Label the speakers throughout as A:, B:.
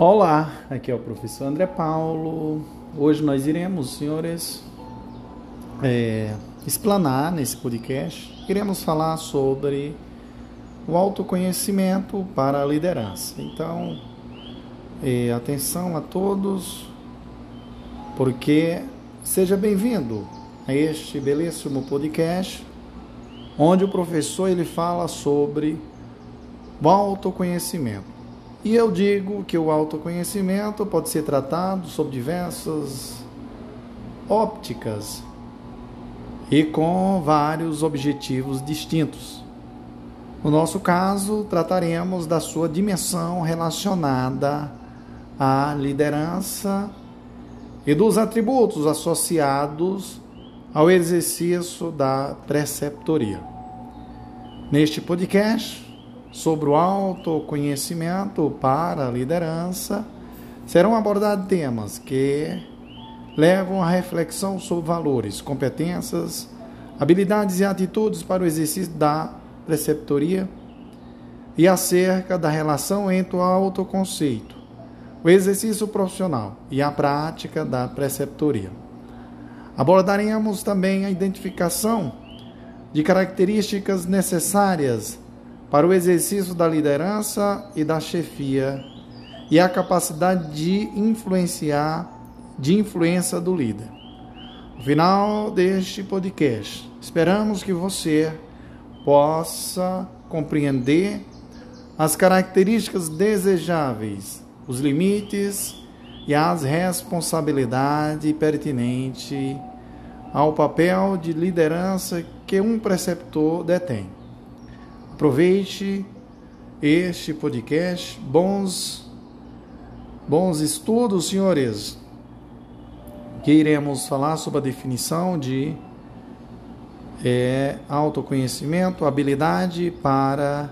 A: Olá, aqui é o professor André Paulo. Hoje nós iremos, senhores, é, explanar nesse podcast. Iremos falar sobre o autoconhecimento para a liderança. Então, é, atenção a todos, porque seja bem-vindo a este belíssimo podcast, onde o professor ele fala sobre o autoconhecimento. E eu digo que o autoconhecimento pode ser tratado sob diversas ópticas e com vários objetivos distintos. No nosso caso, trataremos da sua dimensão relacionada à liderança e dos atributos associados ao exercício da preceptoria. Neste podcast, sobre o autoconhecimento para a liderança, serão abordados temas que levam à reflexão sobre valores, competências, habilidades e atitudes para o exercício da preceptoria e acerca da relação entre o autoconceito, o exercício profissional e a prática da preceptoria. Abordaremos também a identificação de características necessárias para o exercício da liderança e da chefia e a capacidade de influenciar, de influência do líder. No final deste podcast, esperamos que você possa compreender as características desejáveis, os limites e as responsabilidades pertinentes ao papel de liderança que um preceptor detém. Aproveite este podcast. Bons, bons estudos, senhores. Que iremos falar sobre a definição de é, autoconhecimento, habilidade para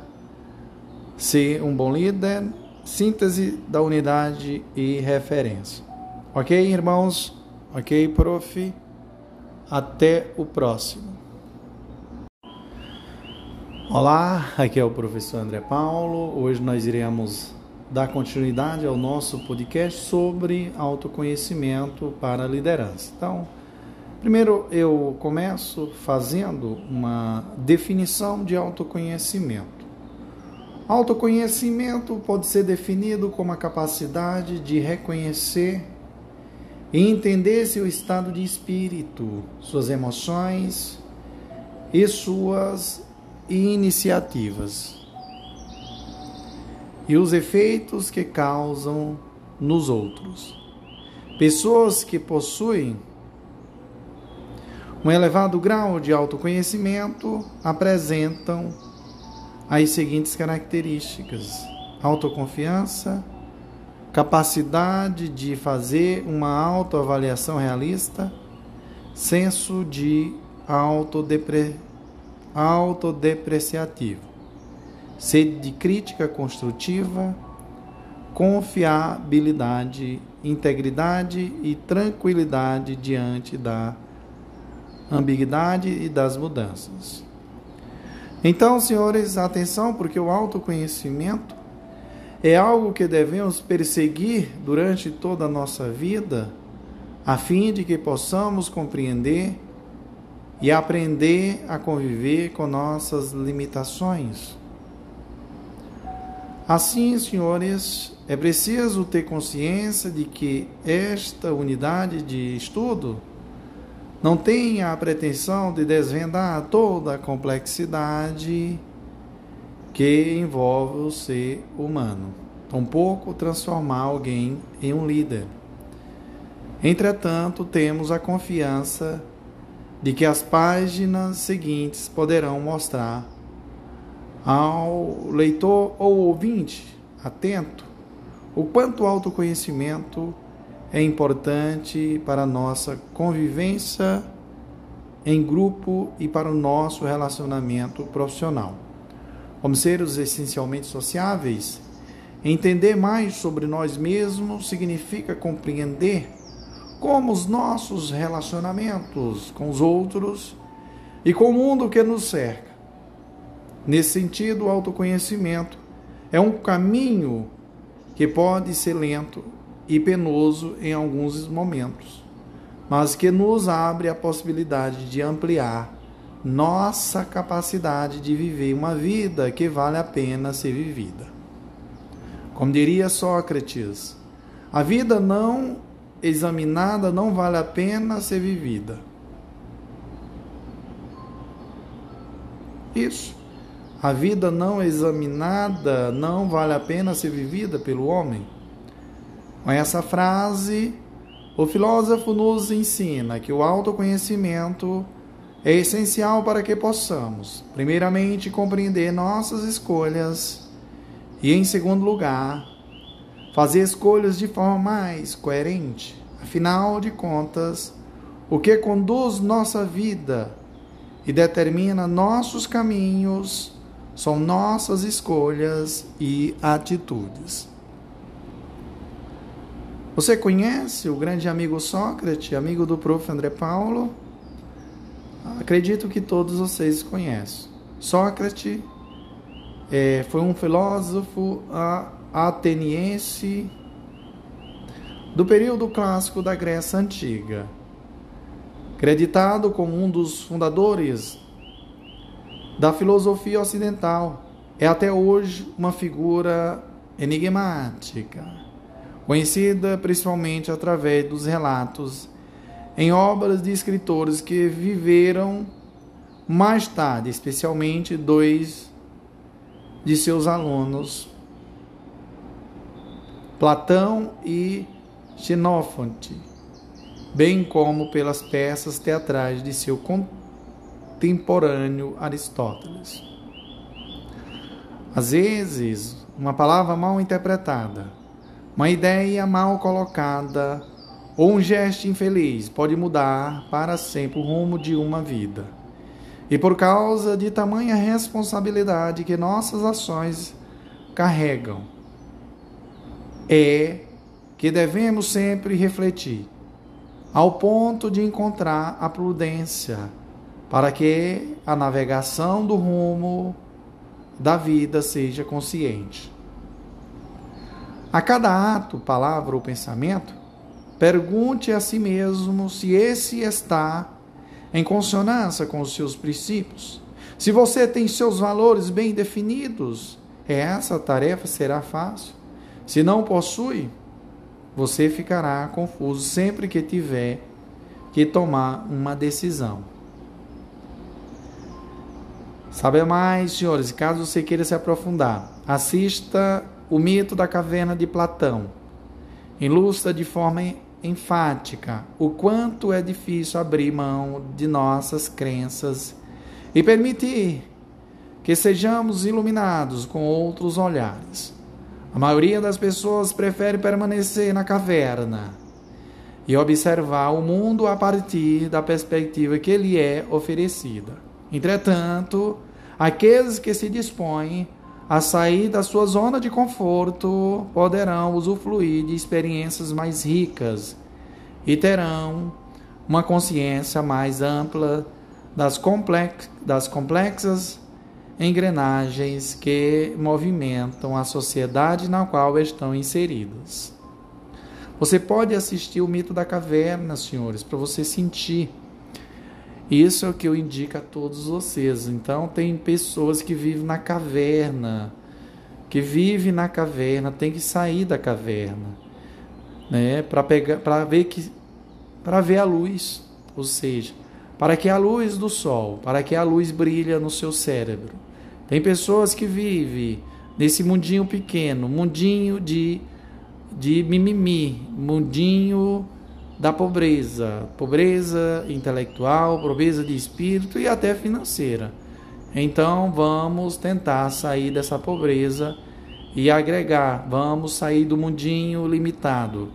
A: ser um bom líder, síntese da unidade e referência. Ok, irmãos? Ok, prof? Até o próximo. Olá, aqui é o professor André Paulo. Hoje nós iremos dar continuidade ao nosso podcast sobre autoconhecimento para a liderança. Então, primeiro eu começo fazendo uma definição de autoconhecimento. Autoconhecimento pode ser definido como a capacidade de reconhecer e entender seu estado de espírito, suas emoções e suas e iniciativas e os efeitos que causam nos outros. Pessoas que possuem um elevado grau de autoconhecimento apresentam as seguintes características: autoconfiança, capacidade de fazer uma autoavaliação realista, senso de autodepreciação autodepreciativo, sede de crítica construtiva, confiabilidade, integridade e tranquilidade diante da ambiguidade e das mudanças. Então, senhores, atenção, porque o autoconhecimento é algo que devemos perseguir durante toda a nossa vida, a fim de que possamos compreender e aprender a conviver com nossas limitações. Assim, senhores, é preciso ter consciência de que esta unidade de estudo não tem a pretensão de desvendar toda a complexidade que envolve o ser humano, tampouco transformar alguém em um líder. Entretanto, temos a confiança de que as páginas seguintes poderão mostrar ao leitor ou ouvinte atento o quanto o autoconhecimento é importante para a nossa convivência em grupo e para o nosso relacionamento profissional. Como seres essencialmente sociáveis, entender mais sobre nós mesmos significa compreender como os nossos relacionamentos com os outros e com o mundo que nos cerca. Nesse sentido, o autoconhecimento é um caminho que pode ser lento e penoso em alguns momentos, mas que nos abre a possibilidade de ampliar nossa capacidade de viver uma vida que vale a pena ser vivida. Como diria Sócrates, a vida não examinada não vale a pena ser vivida. Isso. A vida não examinada não vale a pena ser vivida pelo homem. Com essa frase, o filósofo nos ensina que o autoconhecimento é essencial para que possamos, primeiramente, compreender nossas escolhas e, em segundo lugar, fazer escolhas de forma mais coerente. Afinal de contas, o que conduz nossa vida e determina nossos caminhos são nossas escolhas e atitudes. Você conhece o grande amigo Sócrates, amigo do prof. André Paulo? Acredito que todos vocês conhecem. Sócrates é, foi um filósofo ateniense do período clássico da Grécia Antiga, creditado como um dos fundadores da filosofia ocidental. É até hoje uma figura enigmática, conhecida principalmente através dos relatos em obras de escritores que viveram mais tarde, especialmente dois de seus alunos, Platão e Xenófonte, bem como pelas peças teatrais de seu contemporâneo Aristóteles. Às vezes, uma palavra mal interpretada, uma ideia mal colocada ou um gesto infeliz pode mudar para sempre o rumo de uma vida. E por causa de tamanha responsabilidade que nossas ações carregam, é que devemos sempre refletir, ao ponto de encontrar a prudência para que a navegação do rumo da vida seja consciente. A cada ato, palavra ou pensamento, pergunte a si mesmo se esse está em consonância com os seus princípios. Se você tem seus valores bem definidos, essa tarefa será fácil. Se não possui, você ficará confuso sempre que tiver que tomar uma decisão. Sabe mais, senhores, caso você queira se aprofundar, assista O Mito da Caverna de Platão. Ilustra de forma enfática o quanto é difícil abrir mão de nossas crenças e permitir que sejamos iluminados com outros olhares. A maioria das pessoas prefere permanecer na caverna e observar o mundo a partir da perspectiva que lhe é oferecida. Entretanto, aqueles que se dispõem a sair da sua zona de conforto poderão usufruir de experiências mais ricas e terão uma consciência mais ampla das, complex, das complexas engrenagens que movimentam a sociedade na qual estão inseridos. Você pode assistir o mito da caverna, senhores, para você sentir isso é o que eu indico a todos vocês. Então, tem pessoas que vivem na caverna, que vivem na caverna, tem que sair da caverna, né, para pegar, para ver que, para ver a luz, ou seja, para que a luz do sol, para que a luz brilhe no seu cérebro. Tem pessoas que vivem nesse mundinho pequeno, mundinho de de mimimi, mundinho da pobreza, pobreza intelectual, pobreza de espírito e até financeira. Então vamos tentar sair dessa pobreza e agregar, vamos sair do mundinho limitado.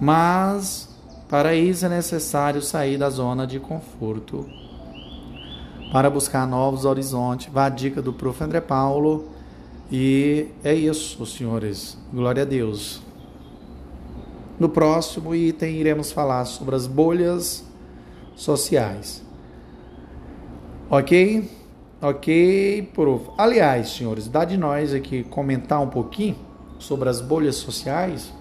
A: Mas para isso é necessário sair da zona de conforto para buscar novos horizontes. Vá a dica do prof. André Paulo. E é isso, senhores. Glória a Deus. No próximo item, iremos falar sobre as bolhas sociais. Ok? Ok, prof. Aliás, senhores, dá de nós aqui comentar um pouquinho sobre as bolhas sociais,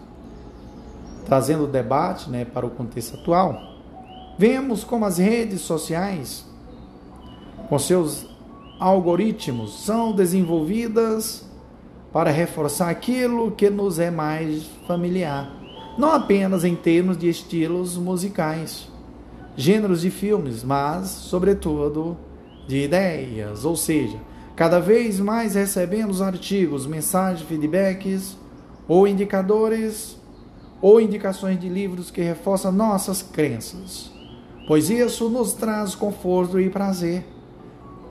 A: trazendo o debate né, para o contexto atual, vemos como as redes sociais, com seus algoritmos, são desenvolvidas para reforçar aquilo que nos é mais familiar, não apenas em termos de estilos musicais, gêneros de filmes, mas, sobretudo, de ideias, ou seja, cada vez mais recebemos artigos, mensagens, feedbacks ou indicadores ou indicações de livros que reforçam nossas crenças, pois isso nos traz conforto e prazer.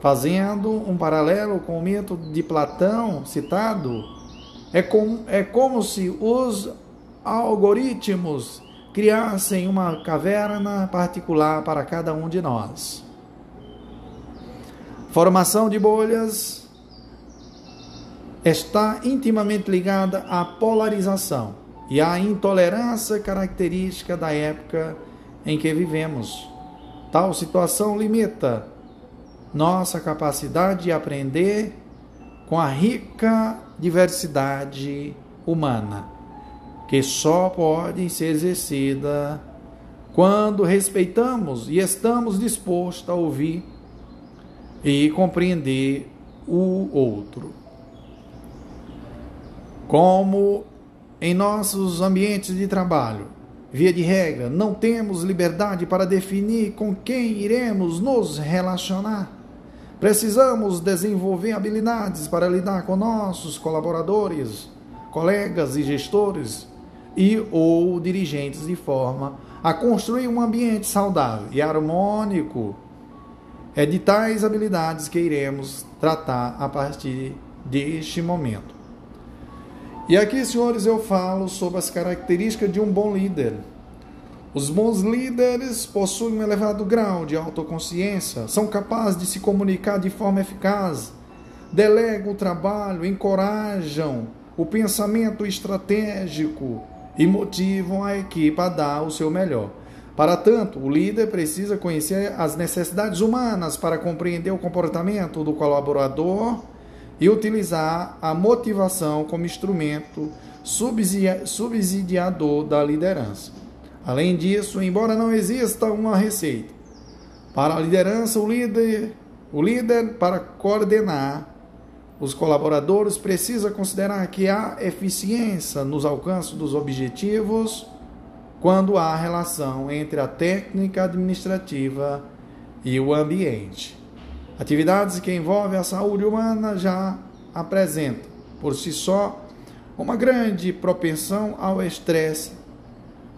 A: Fazendo um paralelo com o mito de Platão citado, é como, é como se os algoritmos criassem uma caverna particular para cada um de nós. Formação de bolhas está intimamente ligada à polarização e à intolerância característica da época em que vivemos. Tal situação limita nossa capacidade de aprender com a rica diversidade humana, que só pode ser exercida quando respeitamos e estamos dispostos a ouvir e compreender o outro. Como em nossos ambientes de trabalho, via de regra, não temos liberdade para definir com quem iremos nos relacionar Precisamos desenvolver habilidades para lidar com nossos colaboradores, colegas e gestores e ou dirigentes de forma a construir um ambiente saudável e harmônico. É de tais habilidades que iremos tratar a partir deste momento. E aqui, senhores, eu falo sobre as características de um bom líder. Os bons líderes possuem um elevado grau de autoconsciência, são capazes de se comunicar de forma eficaz, delegam o trabalho, encorajam o pensamento estratégico e motivam a equipe a dar o seu melhor. Para tanto, o líder precisa conhecer as necessidades humanas para compreender o comportamento do colaborador e utilizar a motivação como instrumento subsidiador da liderança. Além disso, embora não exista uma receita para a liderança, o líder, o líder para coordenar os colaboradores precisa considerar que há eficiência nos alcances dos objetivos quando há relação entre a técnica administrativa e o ambiente. Atividades que envolvem a saúde humana já apresentam, por si só, uma grande propensão ao estresse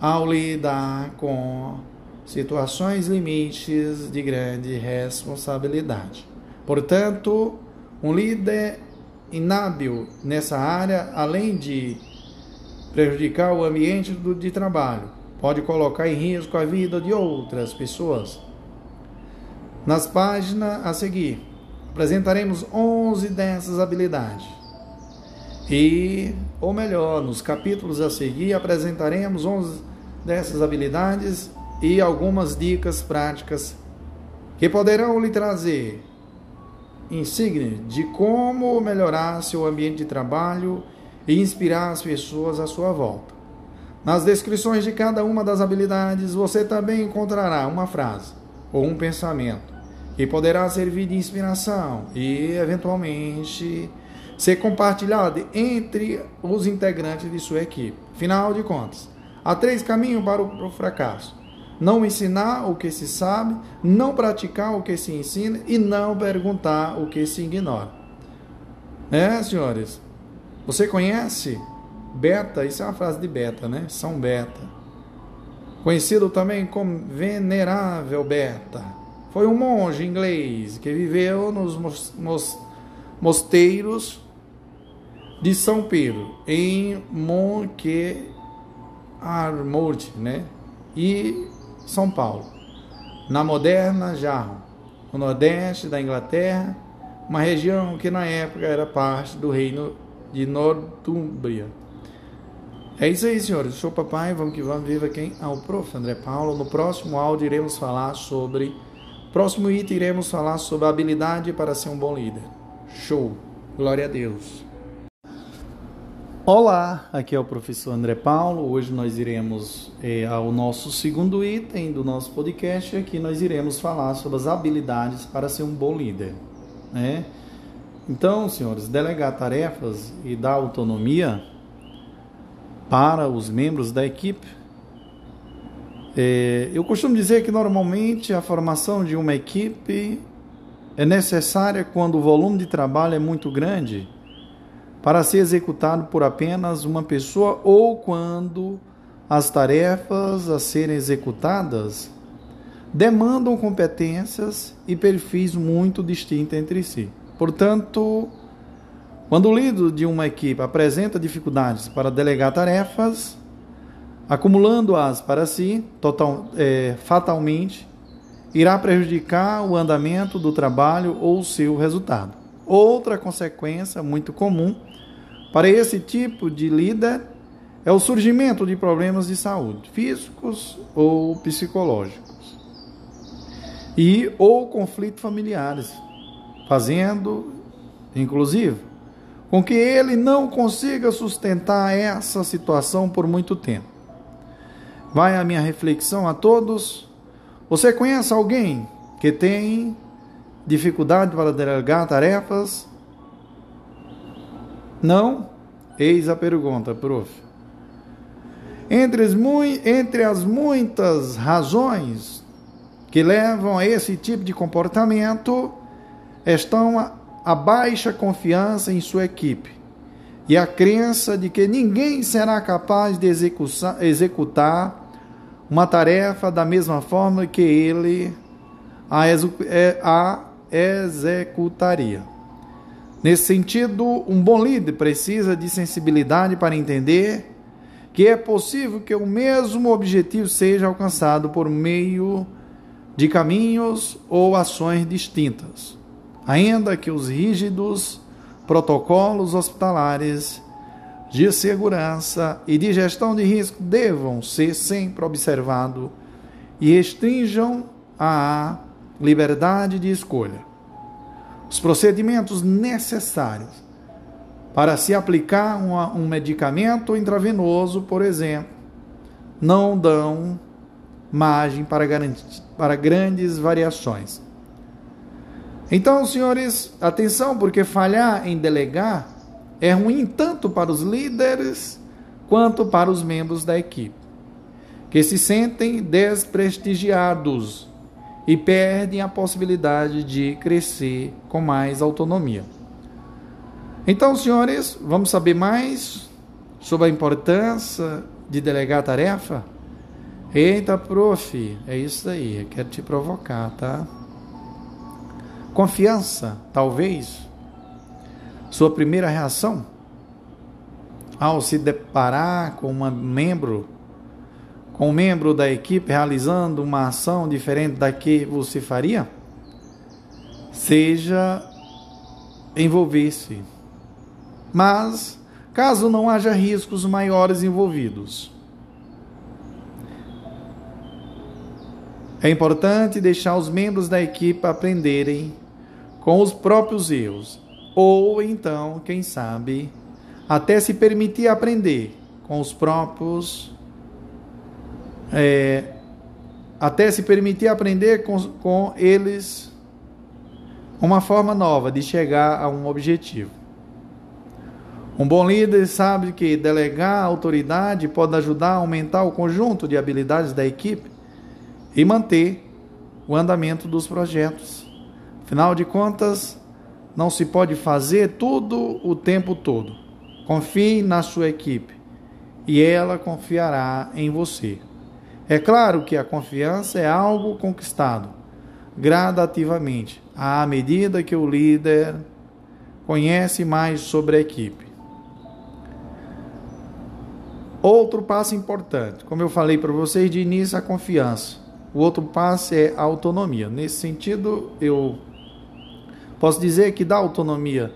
A: ao lidar com situações limites de grande responsabilidade. Portanto, um líder inábil nessa área, além de prejudicar o ambiente de trabalho, pode colocar em risco a vida de outras pessoas. Nas páginas a seguir, apresentaremos 11 dessas habilidades. E, ou melhor, nos capítulos a seguir, apresentaremos 11 dessas habilidades e algumas dicas práticas que poderão lhe trazer insígnia de como melhorar seu ambiente de trabalho e inspirar as pessoas à sua volta. Nas descrições de cada uma das habilidades, você também encontrará uma frase ou um pensamento que poderá servir de inspiração e, eventualmente, ser compartilhado entre os integrantes de sua equipe. Final de contas, Há três caminhos para o fracasso: não ensinar o que se sabe, não praticar o que se ensina e não perguntar o que se ignora. É, senhores? Você conhece Beta? Isso é uma frase de Beta, né? São Beta. Conhecido também como Venerável Beta. Foi um monge inglês que viveu nos mosteiros de São Pedro, em Monque Armour, né? E São Paulo. Na moderna Jarro, no nordeste da Inglaterra, uma região que na época era parte do reino de Nortúmbria. É isso aí, senhores. Show papai, vamos que vamos. Viva quem? Ah, prof. André Paulo. No próximo áudio iremos falar sobre. Próximo item iremos falar sobre a habilidade para ser um bom líder. Show. Glória a Deus. Olá, aqui é o professor André Paulo. Hoje nós iremos é, ao nosso segundo item do nosso podcast. Aqui nós iremos falar sobre as habilidades para ser um bom líder. Né? Então, senhores, delegar tarefas e dar autonomia para os membros da equipe. É, eu costumo dizer que normalmente a formação de uma equipe é necessária quando o volume de trabalho é muito grande para ser executado por apenas uma pessoa ou quando as tarefas a serem executadas demandam competências e perfis muito distintos entre si. Portanto, quando o líder de uma equipe apresenta dificuldades para delegar tarefas, acumulando-as para si, total, é, fatalmente, irá prejudicar o andamento do trabalho ou seu resultado. Outra consequência muito comum para esse tipo de líder é o surgimento de problemas de saúde, físicos ou psicológicos, e ou conflitos familiares, fazendo, inclusive, com que ele não consiga sustentar essa situação por muito tempo. Vai a minha reflexão a todos. Você conhece alguém que tem dificuldade para delegar tarefas não? Eis a pergunta, prof. Entre as, entre as muitas razões que levam a esse tipo de comportamento estão a, a baixa confiança em sua equipe e a crença de que ninguém será capaz de executar uma tarefa da mesma forma que ele a, é, a executaria. Nesse sentido, um bom líder precisa de sensibilidade para entender que é possível que o mesmo objetivo seja alcançado por meio de caminhos ou ações distintas, ainda que os rígidos protocolos hospitalares de segurança e de gestão de risco devam ser sempre observados e restringam a liberdade de escolha os procedimentos necessários para se aplicar uma, um medicamento intravenoso, por exemplo, não dão margem para, para grandes variações. Então, senhores, atenção, porque falhar em delegar é ruim tanto para os líderes quanto para os membros da equipe, que se sentem desprestigiados e perdem a possibilidade de crescer com mais autonomia. Então, senhores, vamos saber mais sobre a importância de delegar tarefa? Eita, prof, é isso aí, eu quero te provocar, tá? Confiança, talvez, sua primeira reação ao se deparar com um membro com um membro da equipe realizando uma ação diferente da que você faria? Seja envolver-se. Mas, caso não haja riscos maiores envolvidos, é importante deixar os membros da equipe aprenderem com os próprios erros, ou então, quem sabe, até se permitir aprender com os próprios é, até se permitir aprender com, com eles uma forma nova de chegar a um objetivo. Um bom líder sabe que delegar autoridade pode ajudar a aumentar o conjunto de habilidades da equipe e manter o andamento dos projetos. Afinal de contas, não se pode fazer tudo o tempo todo. Confie na sua equipe e ela confiará em você. É claro que a confiança é algo conquistado gradativamente, à medida que o líder conhece mais sobre a equipe. Outro passo importante, como eu falei para vocês de início, a confiança. O outro passo é a autonomia. Nesse sentido, eu posso dizer que dar autonomia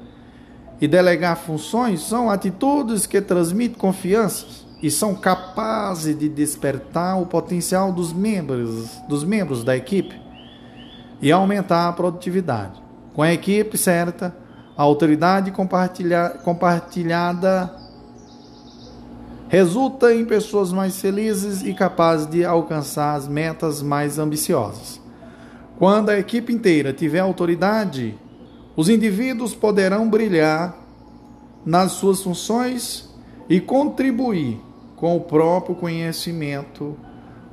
A: e delegar funções são atitudes que transmitem confiança e são capazes de despertar o potencial dos membros, dos membros da equipe e aumentar a produtividade. Com a equipe certa, a autoridade compartilha, compartilhada resulta em pessoas mais felizes e capazes de alcançar as metas mais ambiciosas. Quando a equipe inteira tiver autoridade, os indivíduos poderão brilhar nas suas funções e contribuir com o próprio conhecimento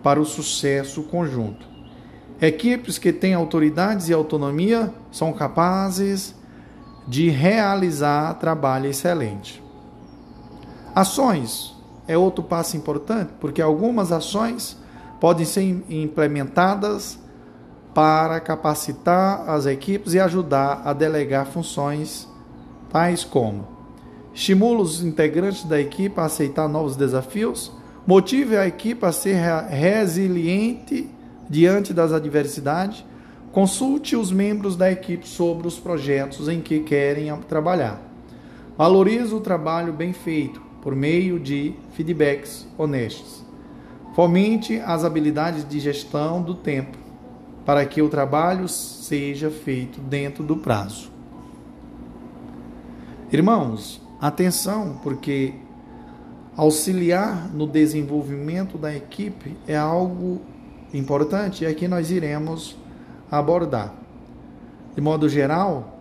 A: para o sucesso conjunto. Equipes que têm autoridades e autonomia são capazes de realizar trabalho excelente. Ações é outro passo importante, porque algumas ações podem ser implementadas para capacitar as equipes e ajudar a delegar funções tais como estimula os integrantes da equipe a aceitar novos desafios, motive a equipe a ser resiliente diante das adversidades, consulte os membros da equipe sobre os projetos em que querem trabalhar. Valorize o trabalho bem feito por meio de feedbacks honestos. Fomente as habilidades de gestão do tempo para que o trabalho seja feito dentro do prazo. Irmãos, atenção, porque auxiliar no desenvolvimento da equipe é algo importante e aqui nós iremos abordar. De modo geral,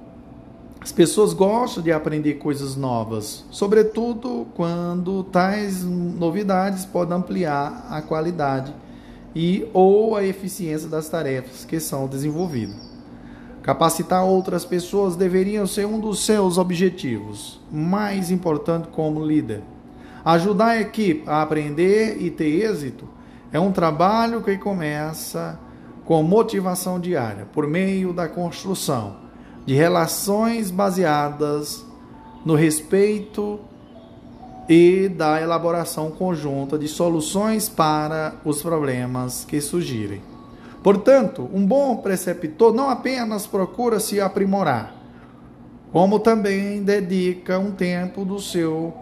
A: as pessoas gostam de aprender coisas novas, sobretudo quando tais novidades podem ampliar a qualidade e ou a eficiência das tarefas que são desenvolvidas. Capacitar outras pessoas deveria ser um dos seus objetivos mais importantes como líder. Ajudar a equipe a aprender e ter êxito é um trabalho que começa com motivação diária, por meio da construção de relações baseadas no respeito e da elaboração conjunta de soluções para os problemas que surgirem. Portanto, um bom preceptor não apenas procura se aprimorar, como também dedica um tempo do seu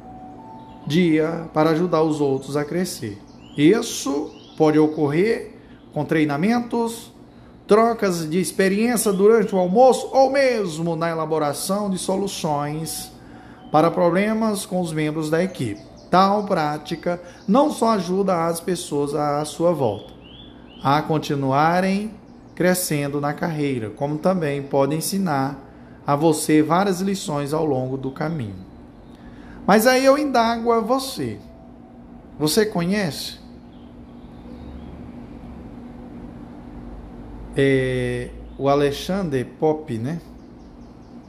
A: dia para ajudar os outros a crescer. Isso pode ocorrer com treinamentos, trocas de experiência durante o almoço ou mesmo na elaboração de soluções para problemas com os membros da equipe. Tal prática não só ajuda as pessoas à sua volta a continuarem crescendo na carreira, como também pode ensinar a você várias lições ao longo do caminho. Mas aí eu indago a você. Você conhece? É, o Alexandre Pop, né?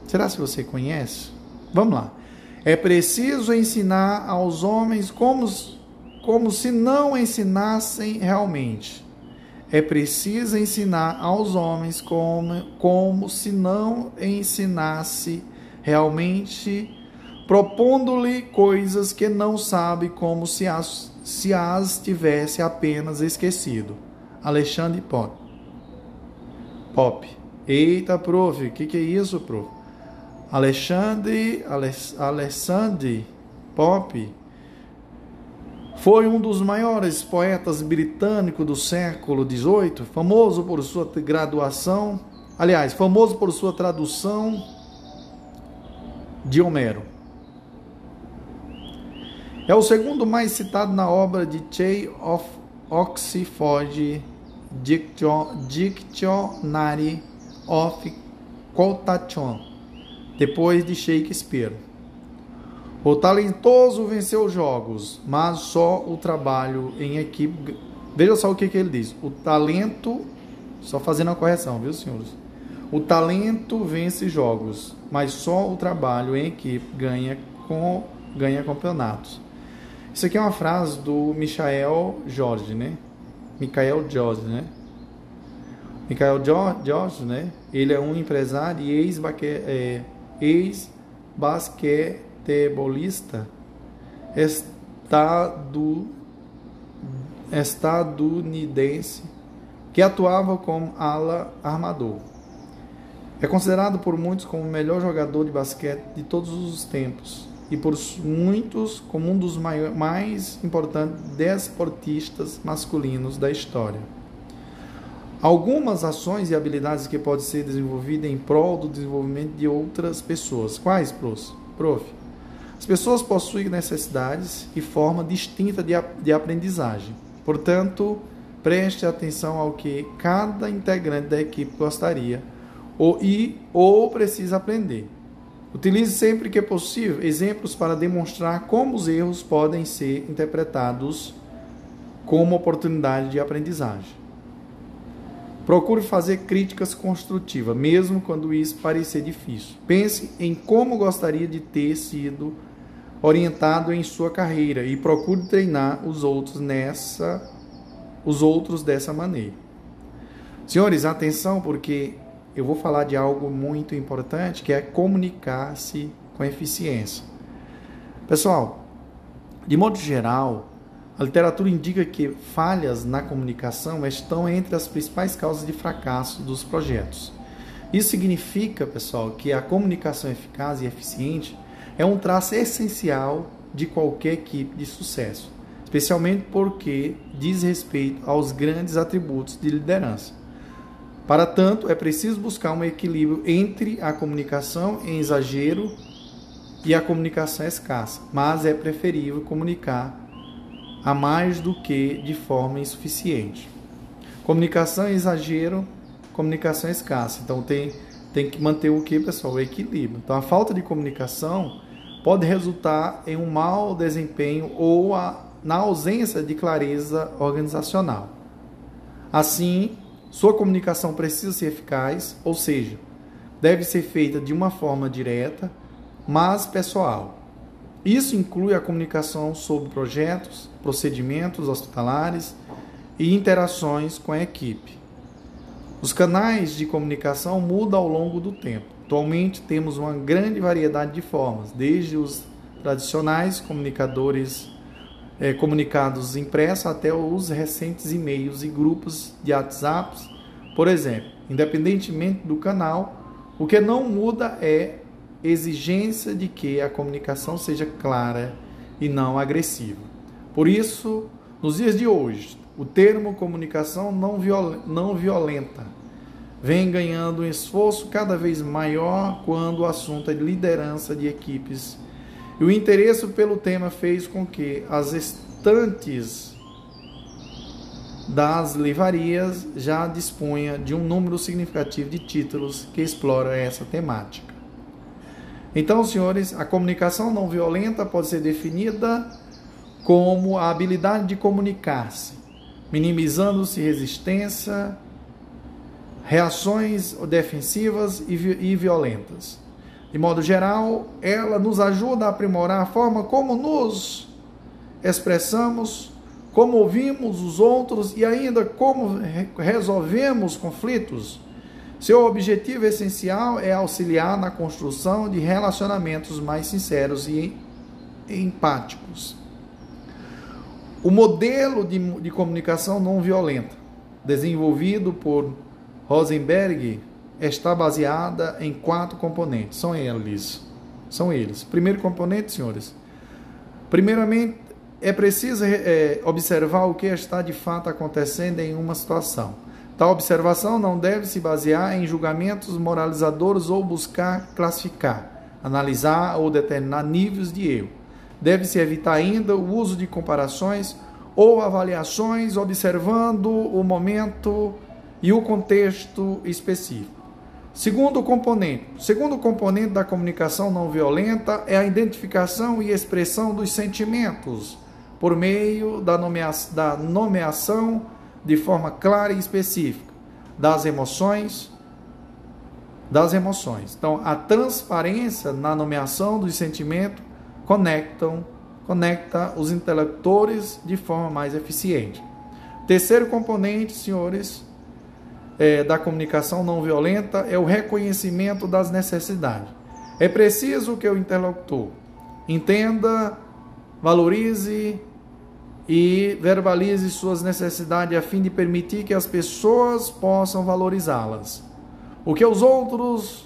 A: Será se você conhece? Vamos lá. É preciso ensinar aos homens como, como se não ensinassem realmente. É preciso ensinar aos homens como, como se não ensinasse realmente, propondo-lhe coisas que não sabe como se as, se as tivesse apenas esquecido. Alexandre Pop. Pop. Eita, prof, o que, que é isso, prof? Alexandre, Alexandre Pope foi um dos maiores poetas britânicos do século XVIII, famoso por sua graduação, aliás, famoso por sua tradução de Homero. É o segundo mais citado na obra de Chay of Oxford Dictionary of Quotation depois de Shakespeare. O talentoso venceu jogos, mas só o trabalho em equipe. Veja só o que, que ele diz. O talento, só fazendo a correção, viu, senhores? O talento vence jogos, mas só o trabalho em equipe ganha, com, ganha campeonatos. Isso aqui é uma frase do Michael Jorge, né? Michael Jorge, né? Michael Jorge, né? Ele é um empresário e é, ex-basquetebolista estado, estadunidense que atuava como ala armador. É considerado por muitos como o melhor jogador de basquete de todos os tempos e por muitos como um dos mais importantes desportistas masculinos da história. Algumas ações e habilidades que podem ser desenvolvidas em prol do desenvolvimento de outras pessoas. Quais, prof? prof? As pessoas possuem necessidades e forma distinta de, de aprendizagem. Portanto, preste atenção ao que cada integrante da equipe gostaria ou, e, ou precisa aprender. Utilize sempre que possível exemplos para demonstrar como os erros podem ser interpretados como oportunidade de aprendizagem. Procure fazer críticas construtivas, mesmo quando isso parecer difícil. Pense em como gostaria de ter sido orientado em sua carreira e procure treinar os outros nessa os outros dessa maneira. Senhores, atenção porque eu vou falar de algo muito importante que é comunicar-se com eficiência. Pessoal, de modo geral, a literatura indica que falhas na comunicação estão entre as principais causas de fracasso dos projetos. Isso significa, pessoal, que a comunicação eficaz e eficiente é um traço essencial de qualquer equipe de sucesso, especialmente porque diz respeito aos grandes atributos de liderança. Para tanto, é preciso buscar um equilíbrio entre a comunicação em exagero e a comunicação escassa, mas é preferível comunicar a mais do que de forma insuficiente. Comunicação em exagero, comunicação escassa. Então tem, tem que manter o que, pessoal? O equilíbrio. Então a falta de comunicação pode resultar em um mau desempenho ou a, na ausência de clareza organizacional. Assim, sua comunicação precisa ser eficaz, ou seja, deve ser feita de uma forma direta, mas pessoal. Isso inclui a comunicação sobre projetos, procedimentos hospitalares e interações com a equipe. Os canais de comunicação mudam ao longo do tempo. Atualmente temos uma grande variedade de formas, desde os tradicionais comunicadores é, comunicados impressos até os recentes e-mails e grupos de WhatsApp, por exemplo. Independentemente do canal, o que não muda é exigência de que a comunicação seja clara e não agressiva. Por isso, nos dias de hoje, o termo comunicação não, viol não violenta vem ganhando um esforço cada vez maior quando o assunto é de liderança de equipes e o interesse pelo tema fez com que as estantes das livrarias já disponha de um número significativo de títulos que explora essa temática. Então, senhores, a comunicação não violenta pode ser definida como a habilidade de comunicar-se, minimizando-se resistência, reações defensivas e violentas. De modo geral, ela nos ajuda a aprimorar a forma como nos expressamos, como ouvimos os outros e ainda como resolvemos conflitos. Seu objetivo essencial é auxiliar na construção de relacionamentos mais sinceros e empáticos. O modelo de, de comunicação não violenta, desenvolvido por Rosenberg, está baseada em quatro componentes. São eles. São eles. Primeiro componente, senhores. Primeiramente, é preciso é, observar o que está de fato acontecendo em uma situação. Tal observação não deve se basear em julgamentos moralizadores ou buscar classificar, analisar ou determinar níveis de erro. Deve-se evitar ainda o uso de comparações ou avaliações observando o momento e o contexto específico. Segundo componente. segundo componente da comunicação não violenta é a identificação e expressão dos sentimentos por meio da, nomeação, da nomeação de forma clara e específica das emoções, das emoções. Então, a transparência na nomeação dos sentimentos conectam, conecta os intelectores de forma mais eficiente. Terceiro componente, senhores, é, da comunicação não violenta é o reconhecimento das necessidades. É preciso que o interlocutor entenda, valorize e verbalize suas necessidades a fim de permitir que as pessoas possam valorizá-las. O que os outros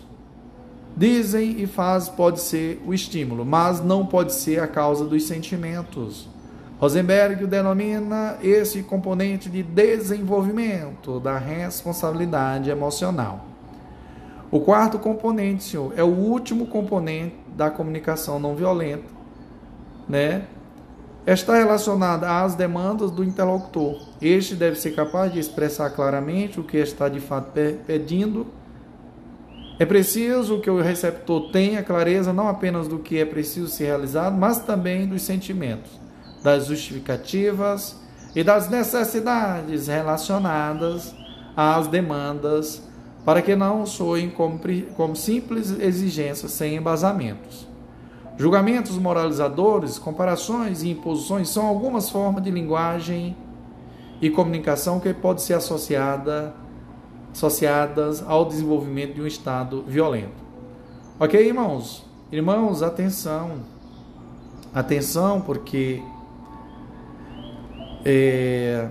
A: dizem e fazem pode ser o estímulo, mas não pode ser a causa dos sentimentos. Rosenberg denomina esse componente de desenvolvimento da responsabilidade emocional. O quarto componente, senhor, é o último componente da comunicação não violenta, né, está relacionada às demandas do interlocutor. Este deve ser capaz de expressar claramente o que está de fato pedindo. É preciso que o receptor tenha clareza não apenas do que é preciso ser realizado, mas também dos sentimentos, das justificativas e das necessidades relacionadas às demandas, para que não soem como, simples exigências sem embasamentos. Julgamentos moralizadores, comparações e imposições são algumas formas de linguagem e comunicação que pode ser associada, associadas ao desenvolvimento de um estado violento. Ok, irmãos? Irmãos, atenção. Atenção, porque é,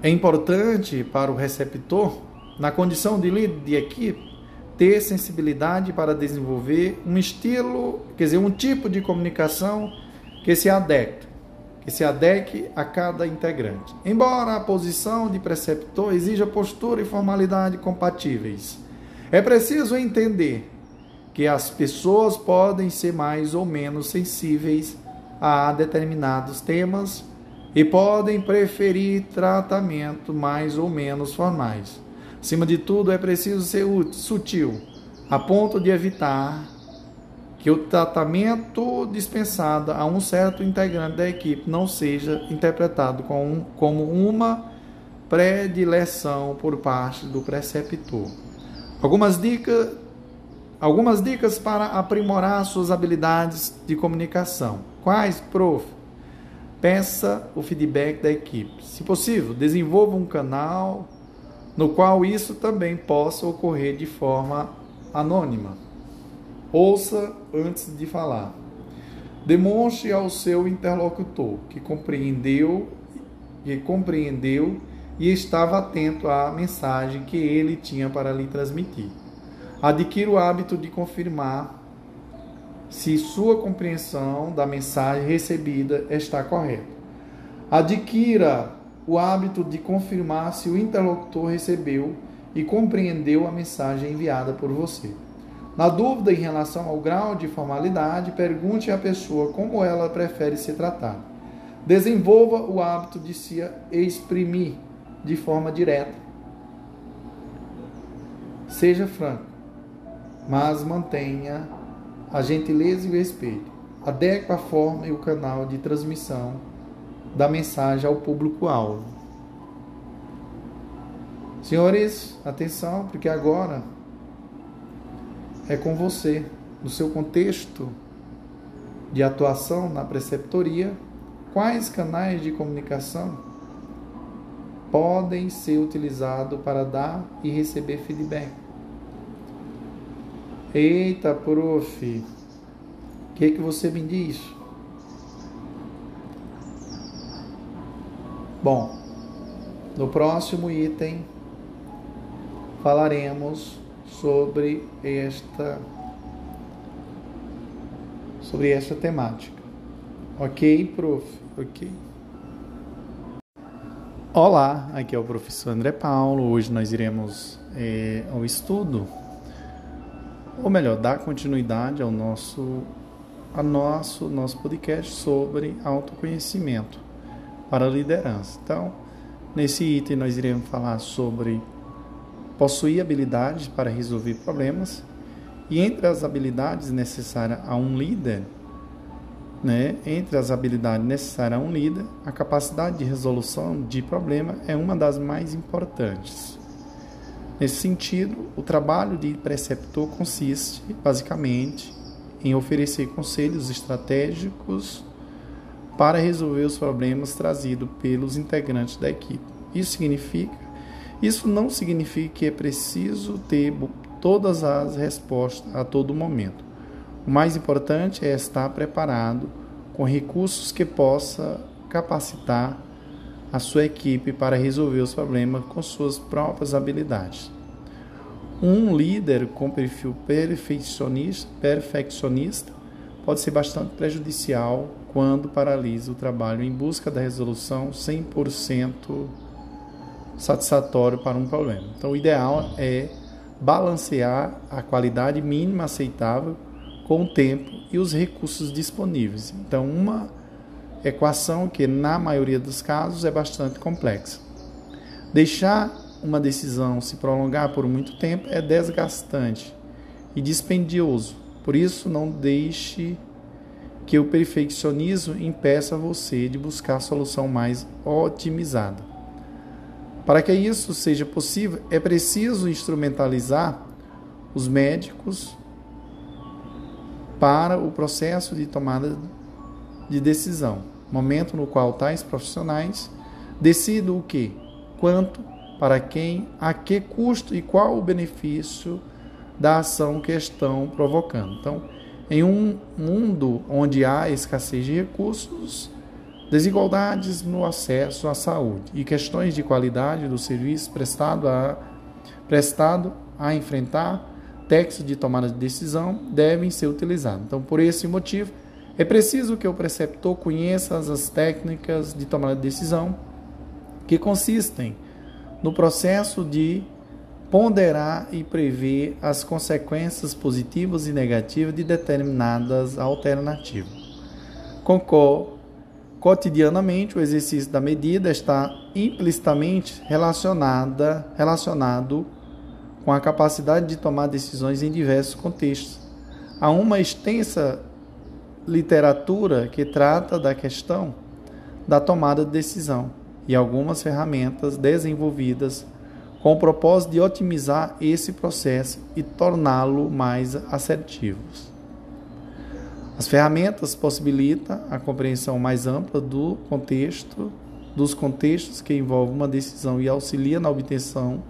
A: é importante para o receptor, na condição de líder de equipe, ter sensibilidade para desenvolver um estilo, quer dizer, um tipo de comunicação que se adeque, que se adeque a cada integrante. Embora a posição de preceptor exija postura e formalidade compatíveis, é preciso entender que as pessoas podem ser mais ou menos sensíveis a determinados temas e podem preferir tratamento mais ou menos formais. Acima de tudo, é preciso ser sutil, a ponto de evitar que o tratamento dispensado a um certo integrante da equipe não seja interpretado como uma predileção por parte do preceptor. Algumas dicas, algumas dicas para aprimorar suas habilidades de comunicação. Quais, prof? Peça o feedback da equipe. Se possível, desenvolva um canal no qual isso também possa ocorrer de forma anônima. Ouça antes de falar. Demonstre ao seu interlocutor que compreendeu, que compreendeu e estava atento à mensagem que ele tinha para lhe transmitir. Adquira o hábito de confirmar se sua compreensão da mensagem recebida está correta. Adquira o hábito de confirmar se o interlocutor recebeu e compreendeu a mensagem enviada por você. Na dúvida em relação ao grau de formalidade, pergunte à pessoa como ela prefere ser tratada. Desenvolva o hábito de se exprimir de forma direta. Seja franco, mas mantenha a gentileza e o respeito. Adeque a forma e o canal de transmissão da mensagem ao público-alvo. Senhores, atenção, porque agora é com você, no seu contexto de atuação na preceptoria, quais canais de comunicação podem ser utilizados para dar e receber feedback. Eita, prof, o que, que você me diz? Bom, no próximo item falaremos sobre esta sobre esta temática. Ok, prof? Ok. Olá, aqui é o professor André Paulo. Hoje nós iremos é, ao estudo, ou melhor, dar continuidade ao nosso, a nosso, nosso podcast sobre autoconhecimento para a liderança. Então, nesse item nós iremos falar sobre possuir habilidades para resolver problemas e entre as habilidades necessárias a um líder, né, entre as habilidades necessárias a um líder, a capacidade de resolução de problema é uma das mais importantes. Nesse sentido, o trabalho de preceptor consiste, basicamente, em oferecer conselhos estratégicos para resolver os problemas trazidos pelos integrantes da equipe. Isso significa, isso não significa que é preciso ter todas as respostas a todo momento. O mais importante é estar preparado com recursos que possa capacitar a sua equipe para resolver os problemas com suas próprias habilidades. Um líder com perfil perfeccionista, perfeccionista pode ser bastante prejudicial quando paralisa o trabalho em busca da resolução 100% satisfatório para um problema. Então, o ideal é balancear a qualidade mínima aceitável com o tempo e os recursos disponíveis. Então, uma equação que, na maioria dos casos, é bastante complexa. Deixar uma decisão se prolongar por muito tempo é desgastante e dispendioso. Por isso, não deixe que o perfeccionismo impeça você de buscar a solução mais otimizada. Para que isso seja possível, é preciso instrumentalizar os médicos para o processo de tomada de decisão, momento no qual tais profissionais decidem o que, quanto, para quem, a que custo e qual o benefício da ação que estão provocando. Então, em um mundo onde há escassez de recursos, desigualdades no acesso à saúde e questões de qualidade do serviço prestado a, prestado a enfrentar, textos de tomada de decisão devem ser utilizados. Então, por esse motivo, é preciso que o preceptor conheça as técnicas de tomada de decisão que consistem no processo de ponderar e prever as consequências positivas e negativas de determinadas alternativas. Concordo. Cotidianamente, o exercício da medida está implicitamente relacionada, relacionado com a capacidade de tomar decisões em diversos contextos. Há uma extensa literatura que trata da questão da tomada de decisão e algumas ferramentas desenvolvidas com o propósito de otimizar esse processo e torná-lo mais assertivo. As ferramentas possibilitam a compreensão mais ampla do contexto, dos contextos que envolvem uma decisão e auxilia na obtenção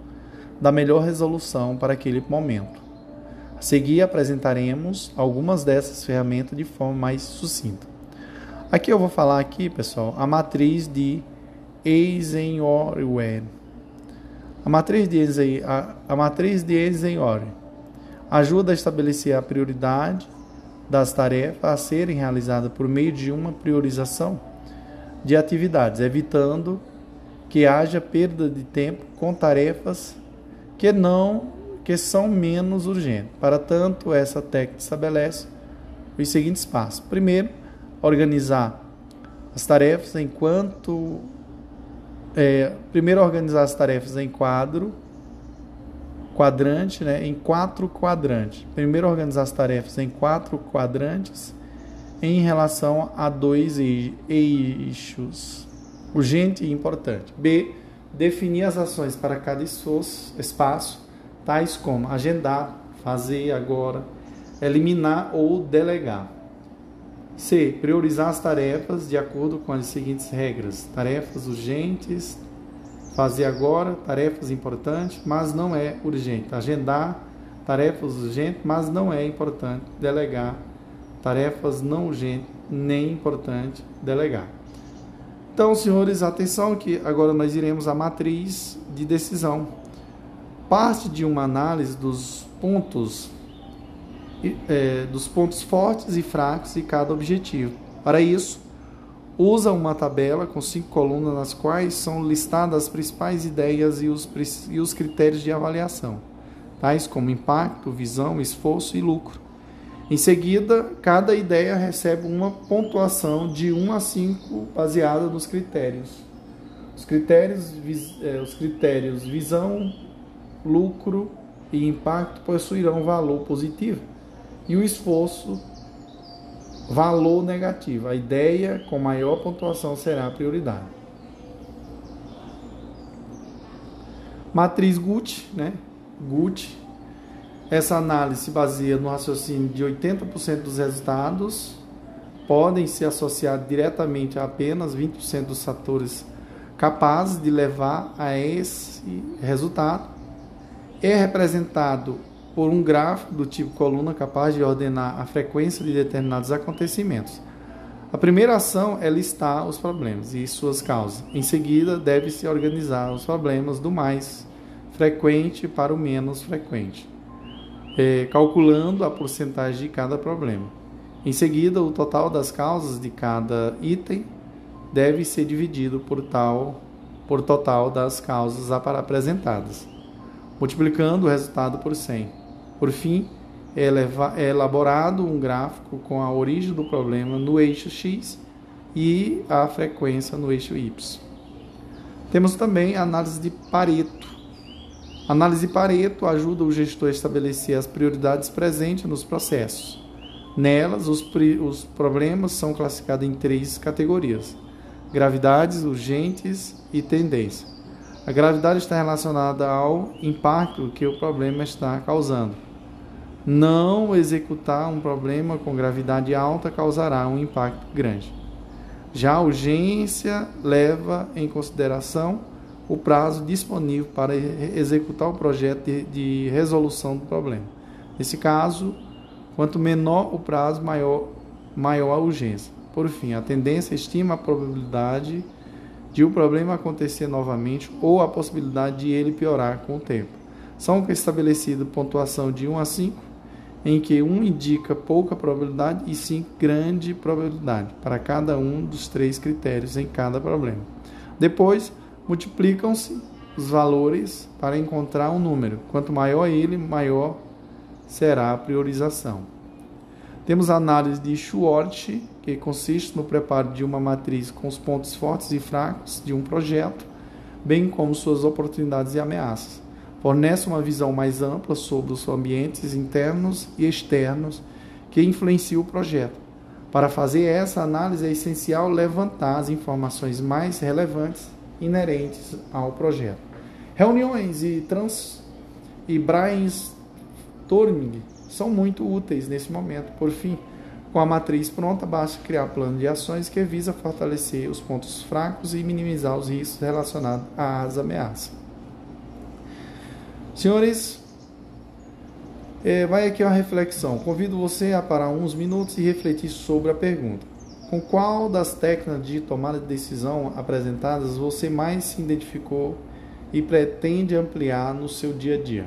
A: da melhor resolução para aquele momento. A seguir apresentaremos algumas dessas ferramentas de forma mais sucinta. Aqui eu vou falar aqui, pessoal, a matriz de Eisenhower a matriz de, Eisenhower, a, a matriz de Eisenhower ajuda a estabelecer a prioridade das tarefas a serem realizadas por meio de uma priorização de atividades, evitando que haja perda de tempo com tarefas que não que são menos urgentes. Para tanto, essa técnica estabelece os seguintes passos. Primeiro, organizar as tarefas enquanto é, primeiro organizar as tarefas em quadro, quadrante, né, em quatro quadrantes. Primeiro organizar as tarefas em quatro quadrantes em relação a dois eixos, urgente e importante. B. Definir as ações para cada esforço, espaço, tais como agendar, fazer agora, eliminar ou delegar. C. Priorizar as tarefas de acordo com as seguintes regras: tarefas urgentes, fazer agora, tarefas importantes, mas não é urgente. Agendar tarefas urgentes, mas não é importante. Delegar tarefas não urgentes, nem importante delegar. Então, senhores, atenção que agora nós iremos à matriz de decisão. Parte de uma análise dos pontos é, dos pontos fortes e fracos de cada objetivo. Para isso, usa uma tabela com cinco colunas nas quais são listadas as principais ideias e os, e os critérios de avaliação, tais como impacto, visão, esforço e lucro. Em seguida, cada ideia recebe uma pontuação de 1 a 5 baseada nos critérios. Os critérios, é, os critérios visão, lucro e impacto possuirão valor positivo e o esforço, valor negativo. A ideia com maior pontuação será a prioridade. Matriz Gucci, né? Gucci. Essa análise se baseia no raciocínio de 80% dos resultados podem ser associados diretamente a apenas 20% dos fatores capazes de levar a esse resultado. É representado por um gráfico do tipo coluna capaz de ordenar a frequência de determinados acontecimentos. A primeira ação é listar os problemas e suas causas. Em seguida, deve-se organizar os problemas do mais frequente para o menos frequente, é, calculando a porcentagem de cada problema. Em seguida, o total das causas de cada item deve ser dividido por tal por total das causas apresentadas, multiplicando o resultado por 100. Por fim, é, é elaborado um gráfico com a origem do problema no eixo X e a frequência no eixo Y. Temos também a análise de Pareto. A análise de Pareto ajuda o gestor a estabelecer as prioridades presentes nos processos. Nelas, os, os problemas são classificados em três categorias: gravidades, urgentes e tendência. A gravidade está relacionada ao impacto que o problema está causando. Não executar um problema com gravidade alta causará um impacto grande. Já a urgência leva em consideração o prazo disponível para executar o projeto de, de resolução do problema. Nesse caso, quanto menor o prazo, maior, maior a urgência. Por fim, a tendência estima a probabilidade de o problema acontecer novamente ou a possibilidade de ele piorar com o tempo. São estabelecidas pontuação de 1 a 5 em que um indica pouca probabilidade e cinco grande probabilidade para cada um dos três critérios em cada problema. Depois, multiplicam-se os valores para encontrar um número. Quanto maior ele, maior será a priorização. Temos a análise de Schwartz, que consiste no preparo de uma matriz com os pontos fortes e fracos de um projeto, bem como suas oportunidades e ameaças fornece uma visão mais ampla sobre os ambientes internos e externos que influenciam o projeto. Para fazer essa análise é essencial levantar as informações mais relevantes inerentes ao projeto. Reuniões e, trans, e brainstorming são muito úteis nesse momento. Por fim, com a matriz pronta, basta criar plano de ações que visa fortalecer os pontos fracos e minimizar os riscos relacionados às ameaças. Senhores, é, vai aqui uma reflexão. Convido você a parar uns minutos e refletir sobre a pergunta. Com qual das técnicas de tomada de decisão apresentadas você mais se identificou e pretende ampliar no seu dia a dia?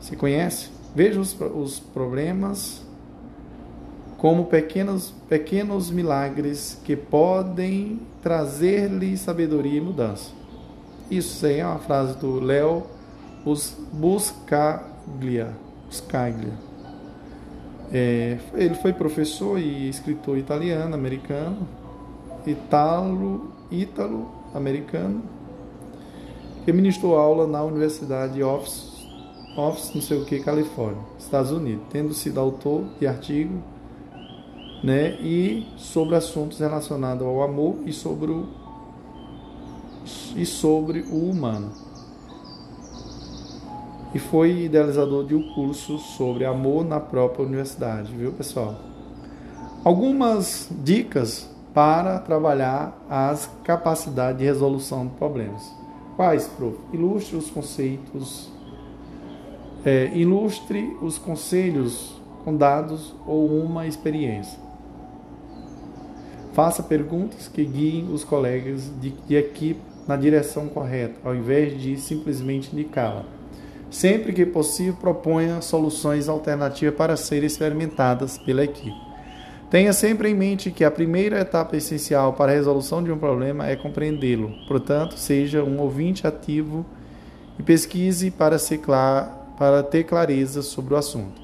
A: Você conhece? Veja os, os problemas como pequenos, pequenos milagres que podem trazer-lhe sabedoria e mudança. Isso aí é uma frase do Léo Buscaglia. Buscaglia. É, ele foi professor e escritor italiano, americano, italo, ítalo, americano, que ministrou aula na Universidade Office, Office não sei o que, Califórnia, Estados Unidos, tendo sido autor de artigo né, e sobre assuntos relacionados ao amor e sobre o, e sobre o humano e foi idealizador de um curso sobre amor na própria universidade, viu, pessoal? Algumas dicas para trabalhar as capacidades de resolução de problemas. Quais, prof? Ilustre os conceitos, é, ilustre os conselhos com dados ou uma experiência. Faça perguntas que guiem os colegas de, de equipe na direção correta, ao invés de simplesmente indicá-la. Sempre que possível, proponha soluções alternativas para serem experimentadas pela equipe. Tenha sempre em mente que a primeira etapa essencial para a resolução de um problema é compreendê-lo. Portanto, seja um ouvinte ativo e pesquise para, clar, para ter clareza sobre o assunto.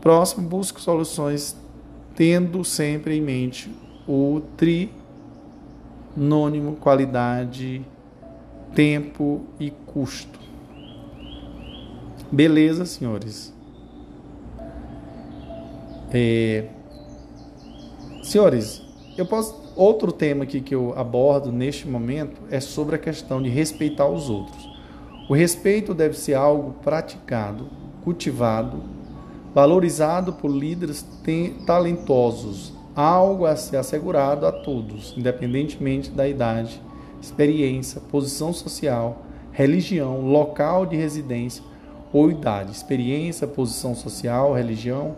A: Próximo, busque soluções tendo sempre em mente o trinônimo qualidade, tempo e custo. Beleza, senhores. É... Senhores, eu posso. Outro tema aqui que eu abordo neste momento é sobre a questão de respeitar os outros. O respeito deve ser algo praticado, cultivado, valorizado por líderes talentosos, algo a ser assegurado a todos, independentemente da idade, experiência, posição social, religião, local de residência ou idade, experiência, posição social, religião,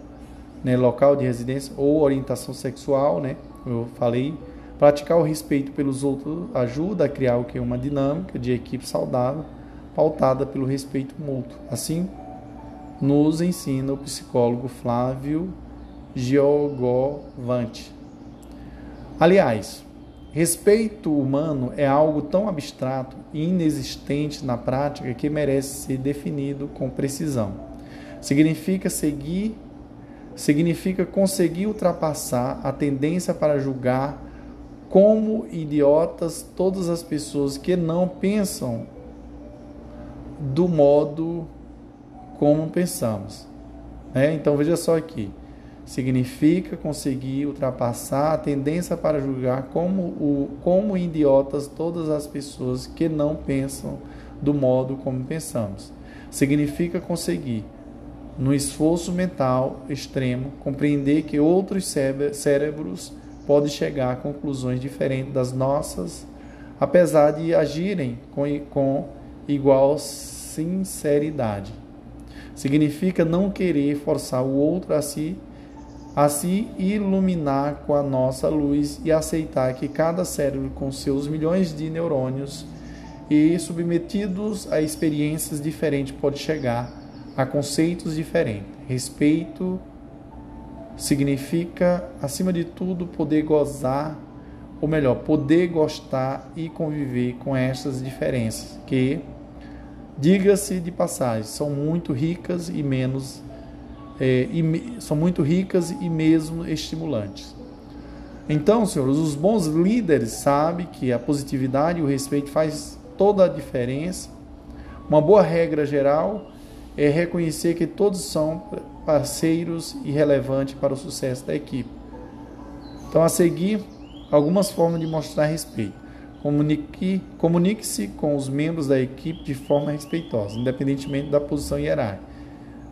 A: né, local de residência ou orientação sexual, né? Eu falei, praticar o respeito pelos outros ajuda a criar o que uma dinâmica de equipe saudável, pautada pelo respeito mútuo. Assim, nos ensina o psicólogo Flávio Giogovante. Aliás, Respeito humano é algo tão abstrato e inexistente na prática que merece ser definido com precisão. Significa seguir, significa conseguir ultrapassar a tendência para julgar como idiotas todas as pessoas que não pensam do modo como pensamos. Né? Então veja só aqui. Significa conseguir ultrapassar a tendência para julgar como, o, como idiotas todas as pessoas que não pensam do modo como pensamos. Significa conseguir, no esforço mental extremo, compreender que outros cérebros podem chegar a conclusões diferentes das nossas, apesar de agirem com, com igual sinceridade. Significa não querer forçar o outro a se, a se iluminar com a nossa luz e aceitar que cada cérebro, com seus milhões de neurônios e submetidos a experiências diferentes, pode chegar a conceitos diferentes. Respeito significa, acima de tudo, poder gozar, ou melhor, poder gostar e conviver com essas diferenças, que, diga-se de passagem, são muito ricas e menos é, e, são muito ricas e mesmo estimulantes. Então, senhores, os bons líderes sabem que a positividade e o respeito faz toda a diferença. Uma boa regra geral é reconhecer que todos são parceiros e relevantes para o sucesso da equipe. Então, a seguir, algumas formas de mostrar respeito. Comunique, comunique-se com os membros da equipe de forma respeitosa, independentemente da posição hierárquica.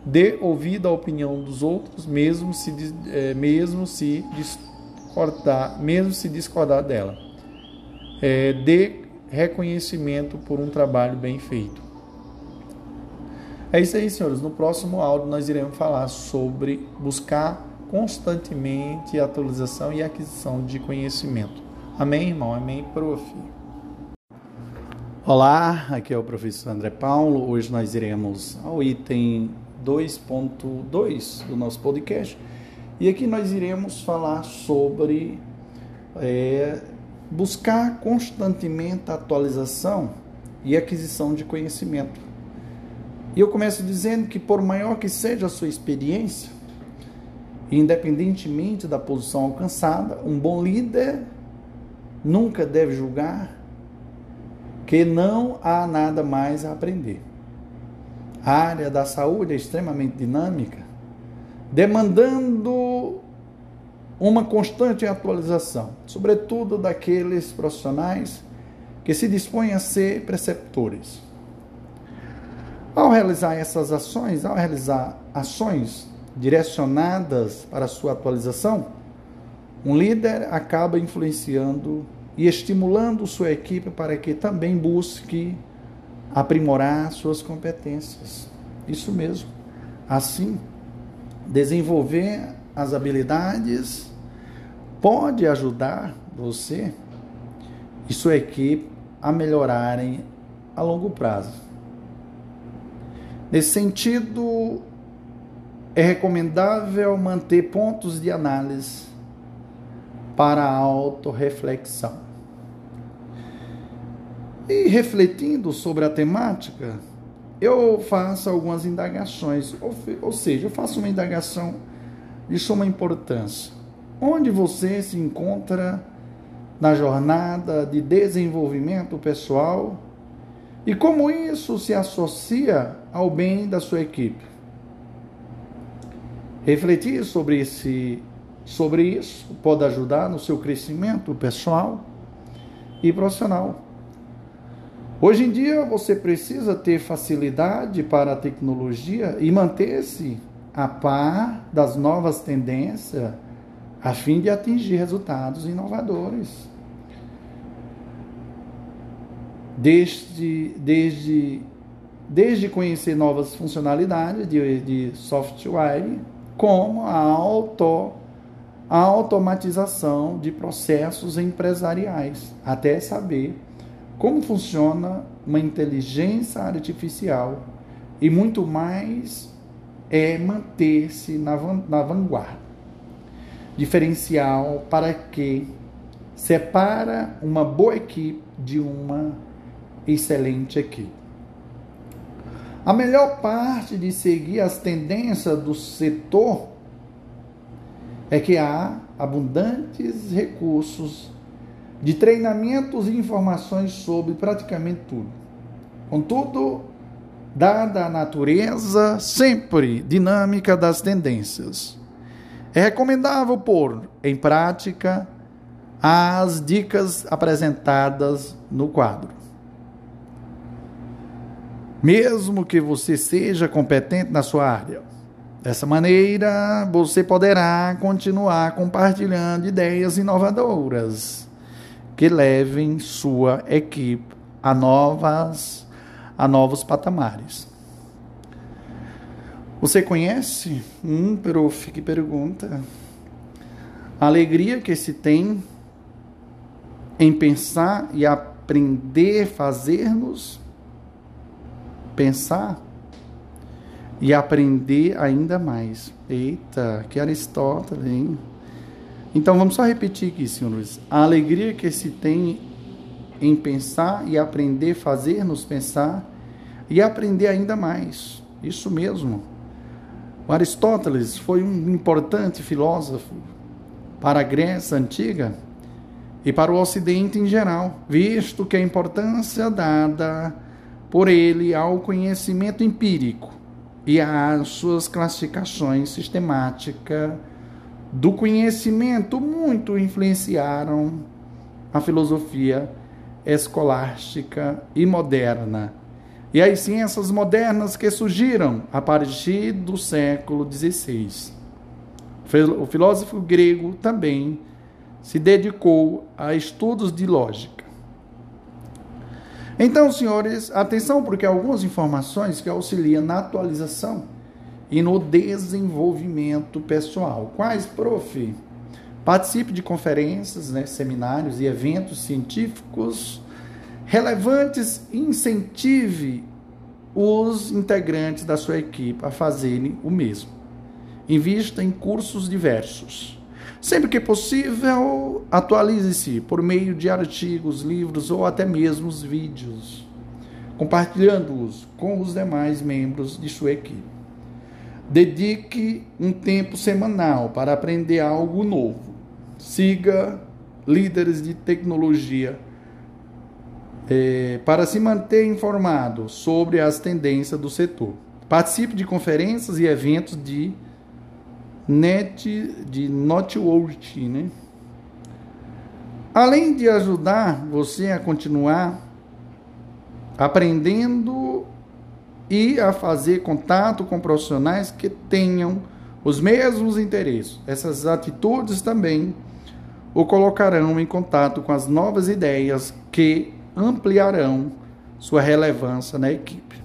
A: Dê ouvido à opinião dos outros, mesmo se, é, mesmo se discordar, mesmo se discordar dela. É, dê reconhecimento por um trabalho bem feito. É isso aí, senhores. No próximo áudio nós iremos falar sobre buscar constantemente atualização e aquisição de conhecimento. Amém, irmão? Amém, prof. Olá, aqui é o professor André Paulo. Hoje nós iremos ao item 2.2 do nosso podcast. E aqui nós iremos falar sobre é, buscar constantemente a atualização e aquisição de conhecimento. E eu começo dizendo que, por maior que seja a sua experiência, independentemente da posição alcançada, um bom líder nunca deve julgar que não há nada mais a aprender. A área da saúde é extremamente dinâmica, demandando uma constante atualização, sobretudo daqueles profissionais que se dispõem a ser preceptores. Ao realizar essas ações, ao realizar ações direcionadas para a sua atualização, um líder acaba influenciando e estimulando sua equipe para que também busque aprimorar suas competências. Isso mesmo. Assim, desenvolver as habilidades pode ajudar você e sua equipe a melhorarem a longo prazo. Nesse sentido, é recomendável manter pontos de análise para autorreflexão. E refletindo sobre a temática, eu faço algumas indagações, ou, ou seja, eu faço uma indagação de suma importância. Onde você se encontra na jornada de desenvolvimento pessoal e como isso se associa ao bem da sua equipe? Refletir sobre, esse, sobre isso pode ajudar no seu crescimento pessoal e profissional. Hoje em dia você precisa ter facilidade para a tecnologia e manter-se a par das novas tendências a fim de atingir resultados inovadores. Desde, desde, desde conhecer novas funcionalidades de, de software, como a, auto, a automatização de processos empresariais, até saber como funciona uma inteligência artificial e muito mais é manter-se na, na vanguarda. Diferencial para que separa uma boa equipe de uma excelente equipe. A melhor parte de seguir as tendências do setor é que há abundantes recursos de treinamentos e informações sobre praticamente tudo. Contudo, dada a natureza sempre dinâmica das tendências, é recomendável pôr em prática as dicas apresentadas no quadro. Mesmo que você seja competente na sua área, Dessa maneira, você poderá continuar compartilhando ideias inovadoras que levem sua equipe a novas a novos patamares. Você conhece? Hum, prof, que pergunta. A alegria que se tem em pensar e aprender fazer-nos pensar e aprender ainda mais. Eita, que Aristóteles, hein? Então vamos só repetir aqui, senhores. A alegria que se tem em pensar e aprender, fazer-nos pensar e aprender ainda mais. Isso mesmo. O Aristóteles foi um importante filósofo para a Grécia antiga e para o Ocidente em geral, visto que a importância dada por ele ao conhecimento empírico e as suas classificações sistemáticas do conhecimento muito influenciaram a filosofia escolástica e moderna. E as ciências modernas que surgiram a partir do século XVI. O filósofo grego também se dedicou a estudos de lógica. Então, senhores, atenção, porque algumas informações que auxiliam na atualização e no desenvolvimento pessoal. Quais, prof? Participe de conferências, né, seminários e eventos científicos relevantes e incentive os integrantes da sua equipe a fazerem o mesmo. Invista em cursos diversos. Sempre que possível, atualize-se por meio de artigos, livros ou até mesmo vídeos, compartilhando-os com os demais membros de sua equipe. Dedique um tempo semanal para aprender algo novo. Siga líderes de tecnologia é, para se manter informado sobre as tendências do setor. Participe de conferências e eventos de net de network, né? Além de ajudar você a continuar aprendendo e a fazer contato com profissionais que tenham os mesmos interesses. Essas atitudes também o colocarão em contato com as novas ideias que ampliarão sua relevância na equipe.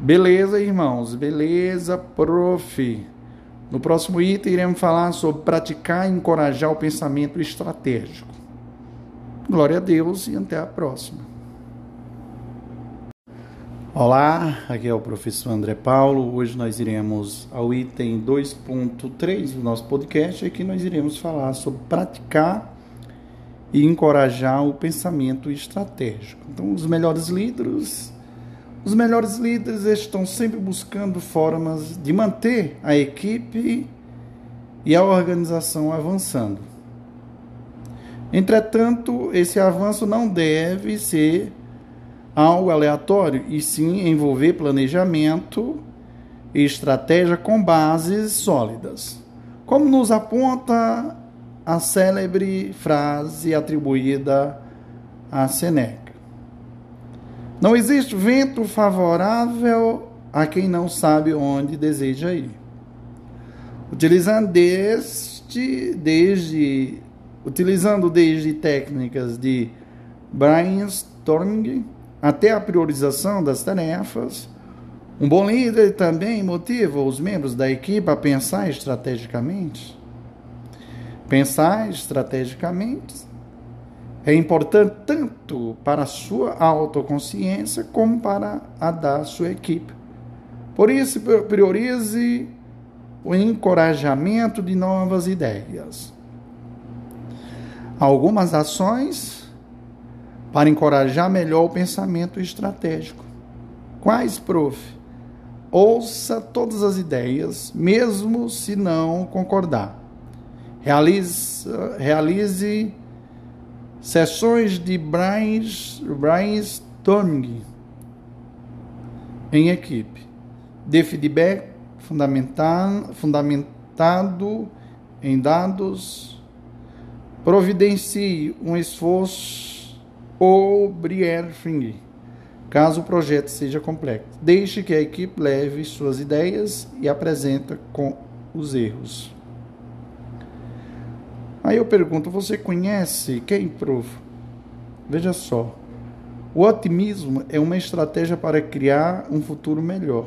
A: Beleza, irmãos? Beleza, prof. No próximo item, iremos falar sobre praticar e encorajar o pensamento estratégico. Glória a Deus e até a próxima. Olá, aqui é o professor André Paulo. Hoje nós iremos ao item 2.3 do nosso podcast, aqui nós iremos falar sobre praticar e encorajar o pensamento estratégico. Então, os melhores líderes os melhores líderes estão sempre buscando formas de manter a equipe e a organização avançando. Entretanto, esse avanço não deve ser algo aleatório, e sim envolver planejamento e estratégia com bases sólidas. Como nos aponta a célebre frase atribuída a Seneca. Não existe vento favorável a quem não sabe onde deseja ir. Utilizando desde, desde, utilizando desde técnicas de brainstorming até a priorização das tarefas, um bom líder também motiva os membros da equipe a pensar estrategicamente. Pensar estrategicamente é importante tanto para a sua autoconsciência como para a da sua equipe. Por isso, priorize o encorajamento de novas ideias. Algumas ações para encorajar melhor o pensamento estratégico. Quais, prof? Ouça todas as ideias, mesmo se não concordar. Realize, realize sessões de brainstorming em equipe. Dê feedback fundamentado, fundamentado em dados. Providencie um esforço ou briefing caso o projeto seja complexo. Deixe que a equipe leve suas ideias e apresenta com os erros. Aí eu pergunto, você conhece quem, prof? Veja só. O otimismo é uma estratégia para criar um futuro melhor.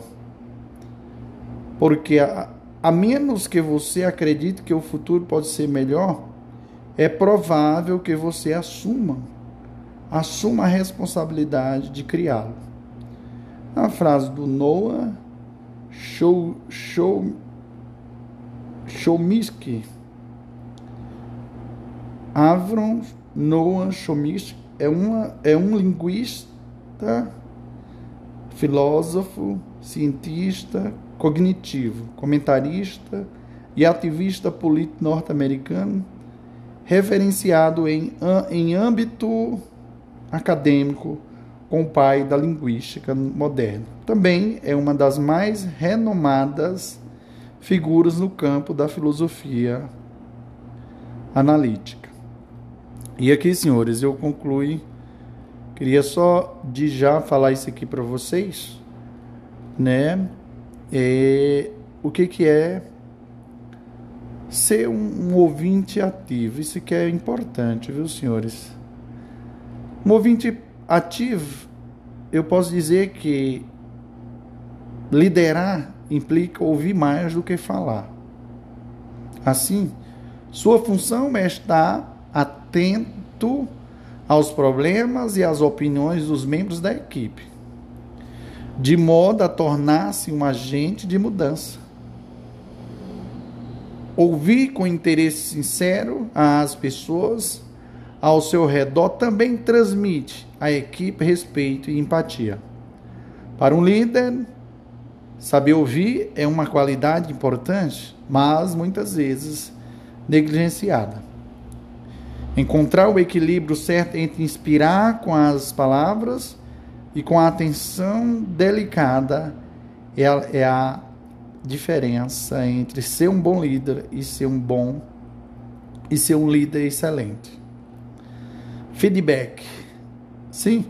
A: Porque a, a menos que você acredite que o futuro pode ser melhor, é provável que você assuma assuma a responsabilidade de criá-lo. A frase do Noah Show, Show, Chomsky, Avron Noah Chomsky é, uma, é um linguista, filósofo, cientista cognitivo, comentarista e ativista político norte-americano, referenciado em, em âmbito acadêmico com o pai da linguística moderna. Também é uma das mais renomadas figuras no campo da filosofia analítica. E aqui, senhores, eu concluo. Queria só de já falar isso aqui para vocês, né? É, o que, que é ser um, um ouvinte ativo? Isso que é importante, viu, senhores? Ouvinte ativo, eu posso dizer que liderar implica ouvir mais do que falar. Assim, sua função é estar atento aos problemas e às opiniões dos membros da equipe, de modo a tornar-se um agente de mudança. Ouvir com interesse sincero às pessoas ao seu redor também transmite à equipe respeito e empatia. Para um líder, saber ouvir é uma qualidade importante, mas muitas vezes negligenciada. Encontrar o equilíbrio certo entre inspirar com as palavras e com a atenção delicada é a, é a diferença entre ser um bom líder e ser um bom e ser um líder excelente. Feedback. Sim,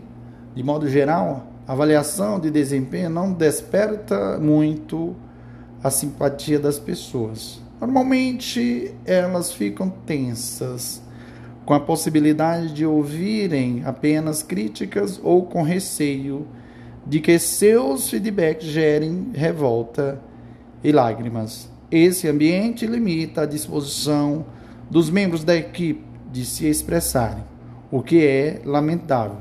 A: de modo geral, avaliação de desempenho não desperta muito a simpatia das pessoas. Normalmente elas ficam tensas, com a possibilidade de ouvirem apenas críticas ou com receio de que seus feedbacks gerem revolta e lágrimas. Esse ambiente limita a disposição dos membros da equipe de se expressarem o que é lamentável,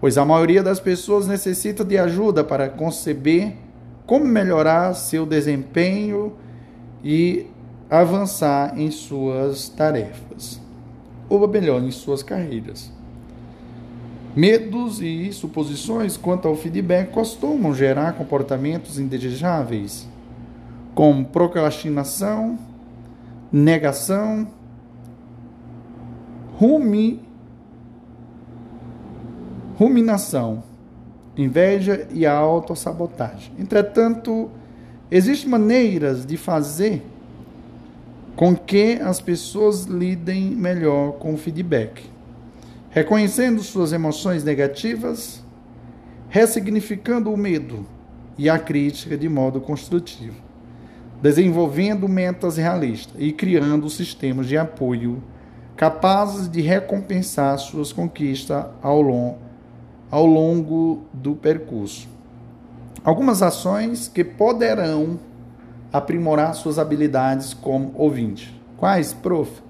A: pois a maioria das pessoas necessita de ajuda para conceber como melhorar seu desempenho e avançar em suas tarefas, ou melhor, em suas carreiras. Medos e suposições quanto ao feedback costumam gerar comportamentos indesejáveis, como procrastinação, negação, rumi ruminação, inveja e a autossabotagem. Entretanto, existem maneiras de fazer com que as pessoas lidem melhor com o feedback. Reconhecendo suas emoções negativas, ressignificando o medo e a crítica de modo construtivo, desenvolvendo metas realistas e criando sistemas de apoio capazes de recompensar suas conquistas ao longo ao longo do percurso. Algumas ações que poderão aprimorar suas habilidades como ouvinte. Quais, prof?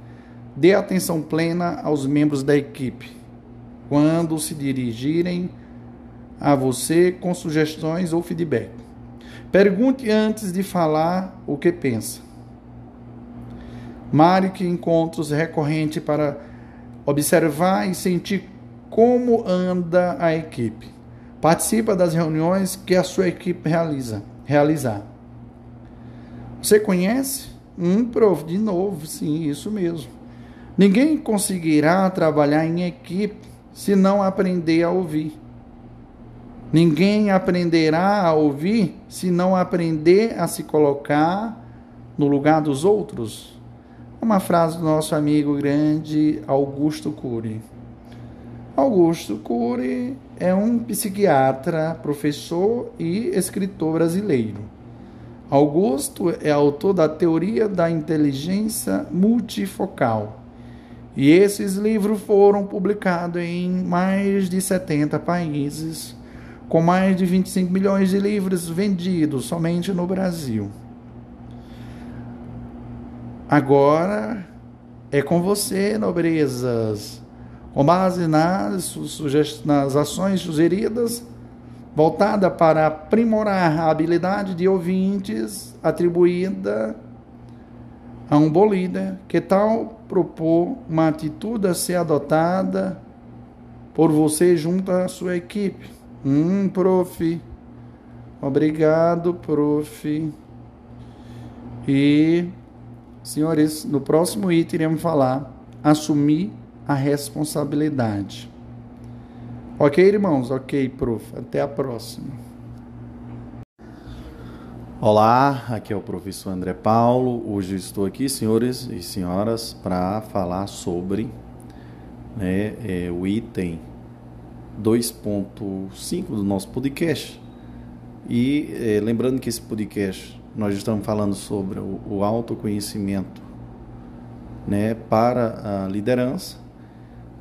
A: Dê atenção plena aos membros da equipe quando se dirigirem a você com sugestões ou feedback. Pergunte antes de falar o que pensa. Marque encontros recorrentes para observar e sentir como anda a equipe. Participa das reuniões que a sua equipe realiza, realizar. Você conhece? Um prof, de novo, sim, isso mesmo. Ninguém conseguirá trabalhar em equipe se não aprender a ouvir. Ninguém aprenderá a ouvir se não aprender a se colocar no lugar dos outros. Uma frase do nosso amigo grande Augusto Cury. Augusto Cury é um psiquiatra, professor e escritor brasileiro. Augusto é autor da teoria da inteligência multifocal. E esses livros foram publicados em mais de 70 países, com mais de 25 milhões de livros vendidos somente no Brasil. Agora é com você, nobrezas com base nas, nas ações sugeridas, voltada para aprimorar a habilidade de ouvintes atribuída a um bom líder, que tal propor uma atitude a ser adotada por você junto à sua equipe? Hum, prof. Obrigado, prof. E, senhores, no próximo item iremos falar assumir a responsabilidade. Ok, irmãos? Ok, prof. Até a próxima.
B: Olá, aqui é o professor André Paulo. Hoje estou aqui, senhores e senhoras, para falar sobre né, é, o item 2.5 do nosso podcast. E é, lembrando que esse podcast nós estamos falando sobre o, o autoconhecimento né, para a liderança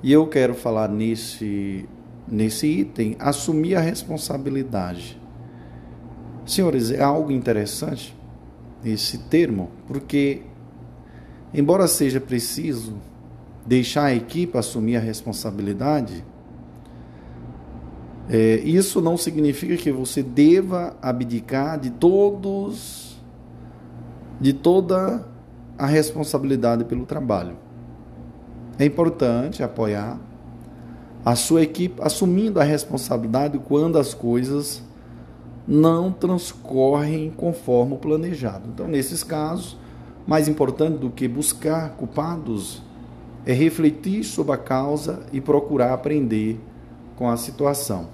B: e eu quero falar nesse, nesse item, assumir a responsabilidade. Senhores, é algo interessante esse termo, porque, embora seja preciso deixar a equipe assumir a responsabilidade, é, isso não significa que você deva abdicar de todos, de toda a responsabilidade pelo trabalho. É importante apoiar a sua equipe assumindo a responsabilidade quando as coisas não transcorrem conforme o planejado. Então, nesses casos, mais importante do que buscar culpados é refletir sobre a causa e procurar aprender com a situação.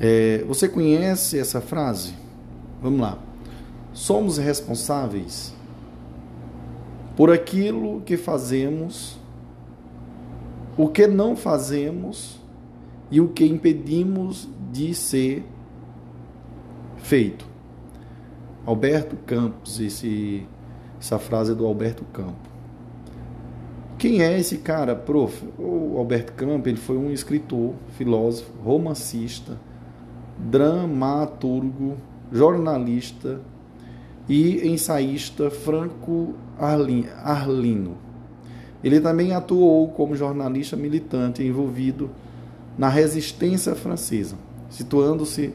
B: É, você conhece essa frase? Vamos lá. Somos responsáveis por aquilo que fazemos, o que não fazemos e o que impedimos de ser feito. Alberto Campos, esse, essa frase é do Alberto Campos. Quem é esse cara, prof? O Alberto Campos ele foi um escritor, filósofo, romancista, dramaturgo, jornalista, e ensaísta Franco Arlino. Ele também atuou como jornalista militante envolvido na resistência francesa, situando-se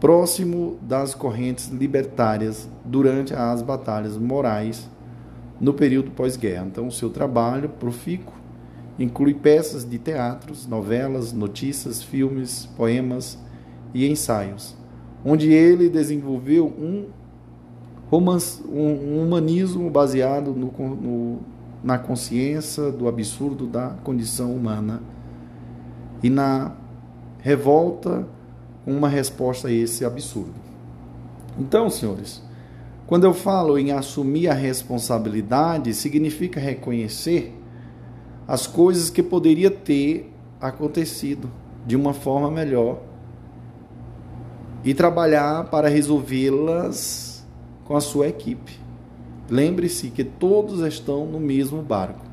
B: próximo das correntes libertárias durante as batalhas morais no período pós-guerra. Então, o seu trabalho profícuo inclui peças de teatros, novelas, notícias, filmes, poemas e ensaios, onde ele desenvolveu um um, humanismo baseado no, no, na consciência do absurdo da condição humana e na revolta com uma resposta a esse absurdo. Então, senhores, quando eu falo em assumir a responsabilidade, significa reconhecer as coisas que poderia ter acontecido de uma forma melhor e trabalhar para resolvê-las com a sua equipe. Lembre-se que todos estão no mesmo barco.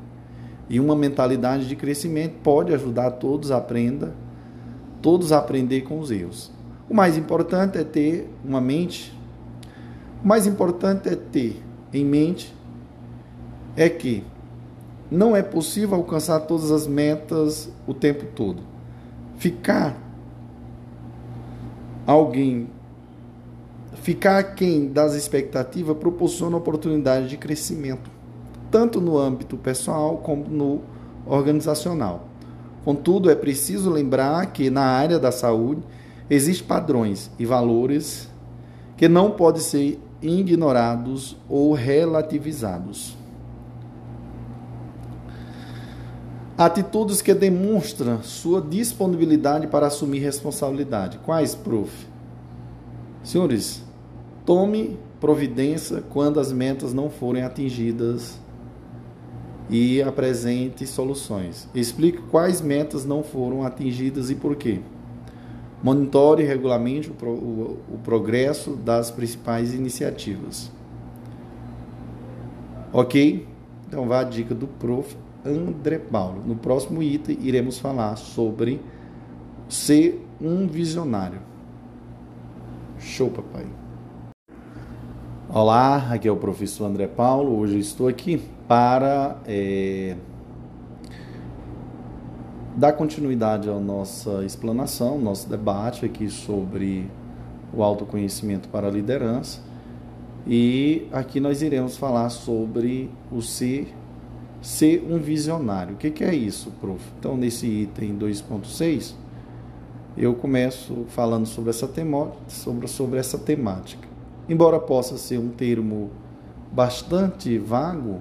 B: E uma mentalidade de crescimento pode ajudar todos a aprender, todos a aprender com os erros. O mais importante é ter uma mente. O mais importante é ter em mente é que não é possível alcançar todas as metas o tempo todo. Ficar alguém Ficar aquém das expectativas proporciona oportunidade de crescimento, tanto no âmbito pessoal como no organizacional. Contudo, é preciso lembrar que na área da saúde existem padrões e valores que não podem ser ignorados ou relativizados. Atitudes que demonstram sua disponibilidade para assumir responsabilidade. Quais, prof? Senhores, tome providência quando as metas não forem atingidas e apresente soluções. Explique quais metas não foram atingidas e por quê. Monitore regularmente o, pro, o, o progresso das principais iniciativas. Ok? Então vá a dica do prof. André Paulo. No próximo item, iremos falar sobre ser um visionário. Show, papai. Olá, aqui é o professor André Paulo. Hoje estou aqui para é, dar continuidade à nossa explanação, nosso debate aqui sobre o autoconhecimento para a liderança. E aqui nós iremos falar sobre o ser ser um visionário. O que, que é isso, prof? Então, nesse item 2.6, eu começo falando sobre essa, sobre, sobre essa temática. Embora possa ser um termo bastante vago,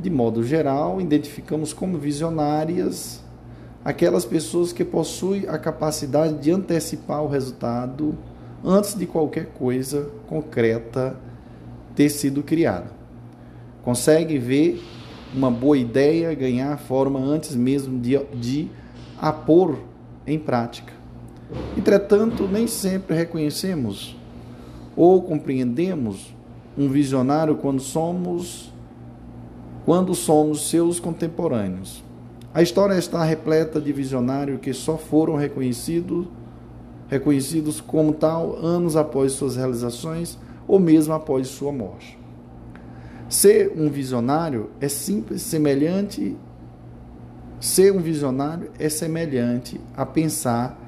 B: de modo geral, identificamos como visionárias aquelas pessoas que possuem a capacidade de antecipar o resultado antes de qualquer coisa concreta ter sido criada. Consegue ver uma boa ideia ganhar forma antes mesmo de, de a pôr em prática. Entretanto, nem sempre reconhecemos ou compreendemos um visionário quando somos quando somos seus contemporâneos. A história está repleta de visionários que só foram reconhecidos reconhecidos como tal anos após suas realizações ou mesmo após sua morte. Ser um visionário é simples, semelhante. Ser um visionário é semelhante a pensar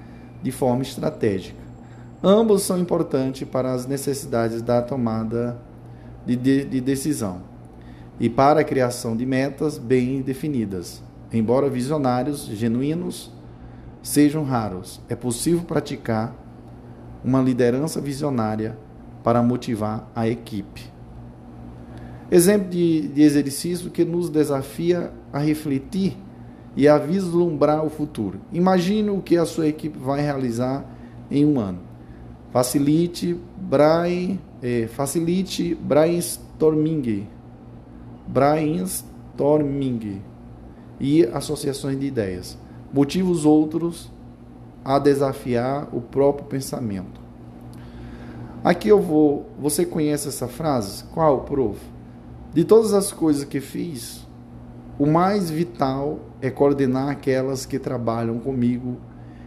B: de forma estratégica. Ambos são importantes para as necessidades da tomada de, de, de decisão e para a criação de metas bem definidas. Embora visionários genuínos sejam raros, é possível praticar uma liderança visionária para motivar a equipe. Exemplo de, de exercício que nos desafia a refletir e a vislumbrar o futuro. Imagine o que a sua equipe vai realizar em um ano. Facilite, brain, é, facilite brainstorming, brainstorming e associações de ideias. Motive os outros a desafiar o próprio pensamento. Aqui eu vou. Você conhece essa frase? Qual, prof? De todas as coisas que fiz, o mais vital é coordenar aquelas que trabalham comigo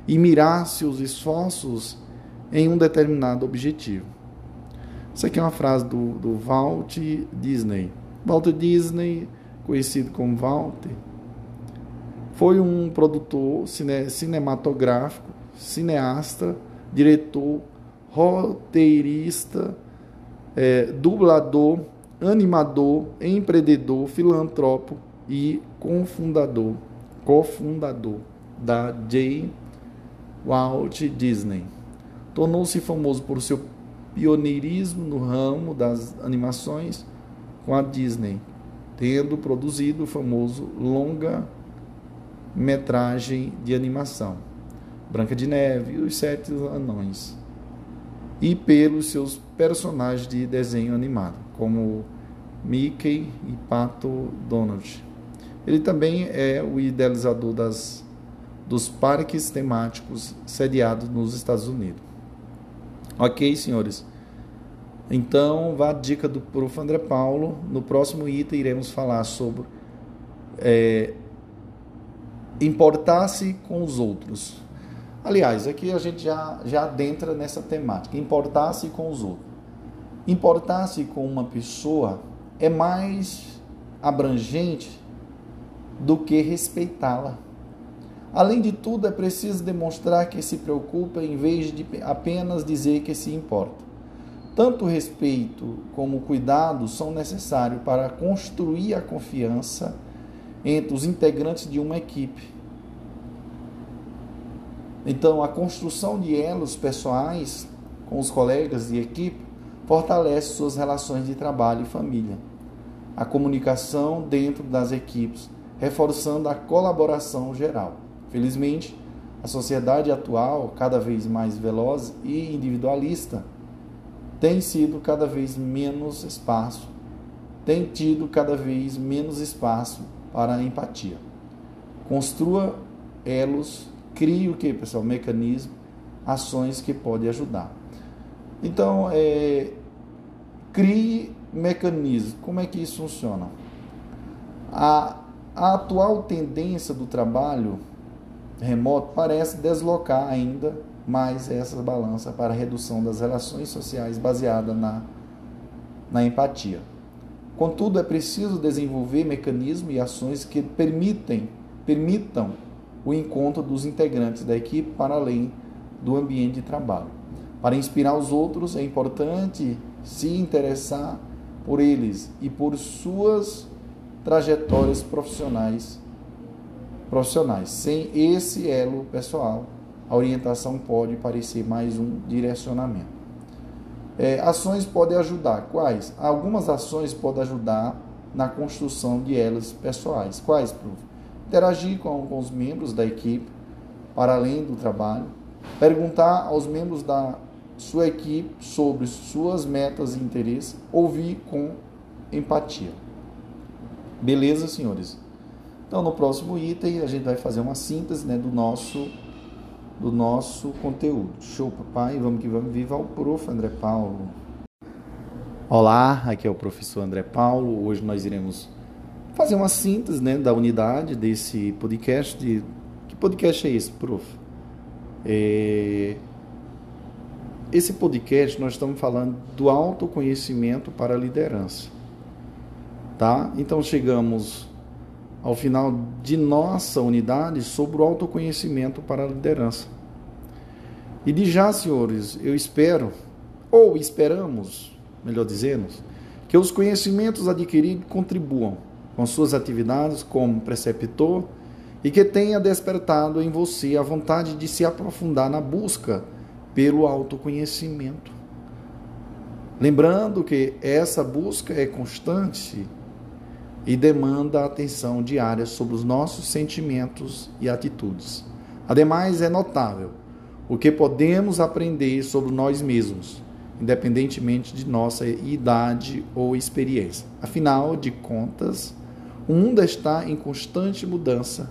B: e mirar seus esforços em um determinado objetivo. Isso aqui é uma frase do, do Walt Disney. Walt Disney, conhecido como Walter, foi um produtor cine, cinematográfico, cineasta, diretor, roteirista, é, dublador, animador, empreendedor, filantropo e cofundador, cofundador da J. Walt Disney. Tornou-se famoso por seu pioneirismo no ramo das animações com a Disney, tendo produzido o famoso longa metragem de animação Branca de Neve e os Sete Anões e pelos seus personagens de desenho animado, como Mickey e Pato Donald. Ele também é o idealizador das, dos parques temáticos sediados nos Estados Unidos. Ok, senhores? Então, vá a dica do Prof. André Paulo. No próximo item, iremos falar sobre é, importar-se com os outros. Aliás, aqui a gente já, já adentra nessa temática, importar-se com os outros. Importar-se com uma pessoa é mais abrangente do que respeitá-la. Além de tudo, é preciso demonstrar que se preocupa em vez de apenas dizer que se importa. Tanto o respeito como o cuidado são necessários para construir a confiança entre os integrantes de uma equipe Então, a construção de elos pessoais com os colegas e equipe fortalece suas relações de trabalho e família. A comunicação dentro das equipes, reforçando a colaboração geral. Felizmente, a sociedade atual, cada vez mais veloz e individualista, tem sido cada vez menos espaço, tem tido cada vez menos espaço para a empatia. Construa elos, crie o que, pessoal? Mecanismo, ações que podem ajudar. Então, é, crie mecanismos. Como é que isso funciona? A, a atual tendência do trabalho remoto parece deslocar ainda mais essa balança para a redução das relações sociais baseada na, na empatia. Contudo, é preciso desenvolver mecanismos e ações que permitem, permitam o encontro dos integrantes da equipe para além do ambiente de trabalho. Para inspirar os outros, é importante se interessar por eles e por suas trajetórias profissionais. Profissionais. Sem esse elo pessoal, a orientação pode parecer mais um direcionamento. É, ações podem ajudar. Quais? Algumas ações podem ajudar na construção de elas pessoais. Quais, prof? Interagir com, com os membros da equipe, para além do trabalho. Perguntar aos membros da sua equipe sobre suas metas e interesses. Ouvir com empatia. Beleza, senhores? Então, no próximo item, a gente vai fazer uma síntese né, do nosso do nosso conteúdo. Show, papai. Vamos que vamos. Viva o prof. André Paulo.
A: Olá, aqui é o professor André Paulo. Hoje nós iremos fazer uma síntese né, da unidade desse podcast. De... Que podcast é esse, prof? É... Esse podcast nós estamos falando do autoconhecimento para a liderança. Tá? Então chegamos ao final de nossa unidade sobre o autoconhecimento para a liderança. E de já, senhores, eu espero, ou esperamos, melhor dizendo, que os conhecimentos adquiridos contribuam com suas atividades como preceptor e que tenha despertado em você a vontade de se aprofundar na busca pelo autoconhecimento. Lembrando que essa busca é constante e demanda atenção diária sobre os nossos sentimentos e atitudes. Ademais, é notável o que podemos aprender sobre nós mesmos, independentemente de nossa idade ou experiência. Afinal de contas, o mundo está em constante mudança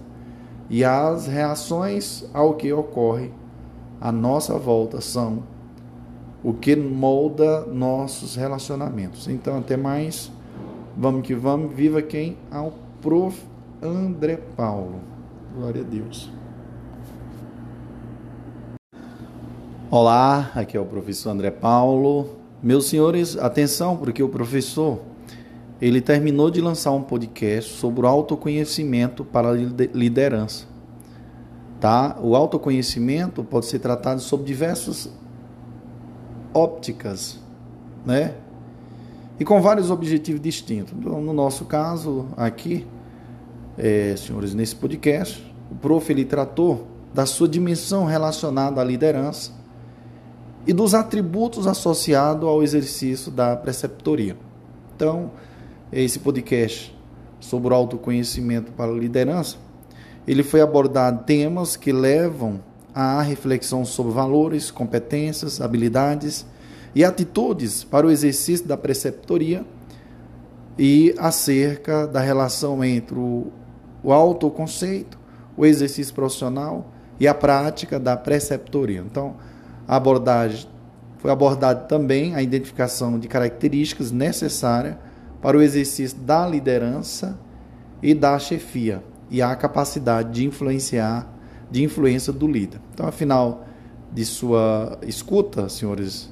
A: e as reações ao que ocorre à nossa volta são o que molda nossos relacionamentos. Então, até mais. Vamos que vamos, viva quem? Ao prof. André Paulo. Glória a Deus. Olá, aqui é o professor André Paulo. Meus senhores, atenção, porque o professor ele terminou de lançar um podcast sobre o autoconhecimento para a liderança. Tá? O autoconhecimento pode ser tratado sob diversas ópticas, né? E com vários objetivos distintos. Então, no nosso caso, aqui, é, senhores, nesse podcast, o prof ele tratou da sua dimensão relacionada à liderança e dos atributos associados ao exercício da preceptoria. Então, esse podcast sobre o autoconhecimento para a liderança, ele foi abordar temas que levam à reflexão sobre valores, competências, habilidades e atitudes para o exercício da preceptoria e acerca da relação entre o, o autoconceito, o exercício profissional e a prática da preceptoria. Então, a abordagem foi abordada também a identificação de características necessárias para o exercício da liderança e da chefia e a capacidade de influenciar, de influência do líder. Então, afinal de sua escuta, senhores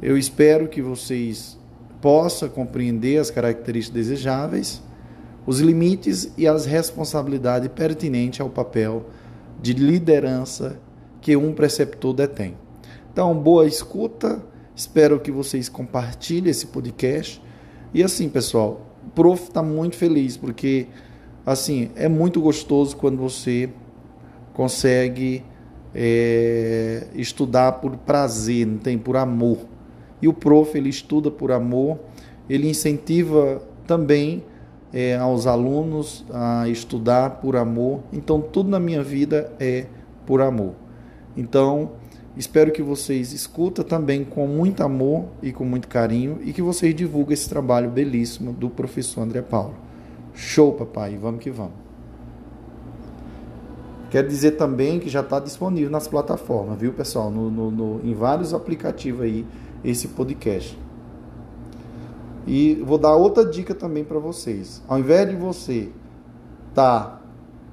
A: eu espero que vocês possam compreender as características desejáveis, os limites e as responsabilidades pertinentes ao papel de liderança que um preceptor detém. Então, boa escuta. Espero que vocês compartilhem esse podcast. E assim, pessoal, o prof está muito feliz porque assim é muito gostoso quando você consegue
B: é, estudar por prazer, não tem por amor. E o prof ele estuda por amor, ele incentiva também é, aos alunos a estudar por amor. Então tudo na minha vida é por amor. Então espero que vocês escutem também com muito amor e com muito carinho e que vocês divulguem esse trabalho belíssimo do professor André Paulo. Show, papai, vamos que vamos. Quero dizer também que já está disponível nas plataformas, viu, pessoal? No, no, no, em vários aplicativos aí, esse podcast. E vou dar outra dica também para vocês. Ao invés de você estar tá,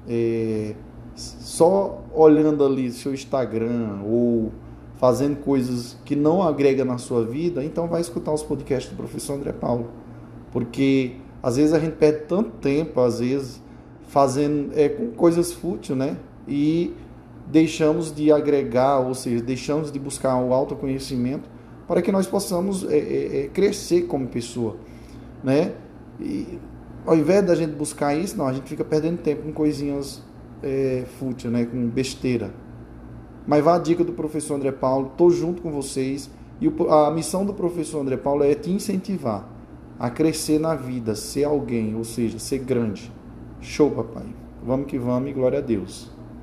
B: é, só olhando ali seu Instagram ou fazendo coisas que não agrega na sua vida, então vai escutar os podcasts do professor André Paulo. Porque às vezes a gente perde tanto tempo, às vezes, fazendo é, com coisas fúteis, né? E deixamos de agregar, ou seja, deixamos de buscar o autoconhecimento para que nós possamos é, é, é, crescer como pessoa, né? E ao invés da gente buscar isso, não, a gente fica perdendo tempo com coisinhas é, fúteis, né? Com besteira. Mas vá a dica do professor André Paulo, estou junto com vocês e a missão do professor André Paulo é te incentivar a crescer na vida, ser alguém, ou seja, ser grande. Show, papai. Vamos que vamos e glória a Deus.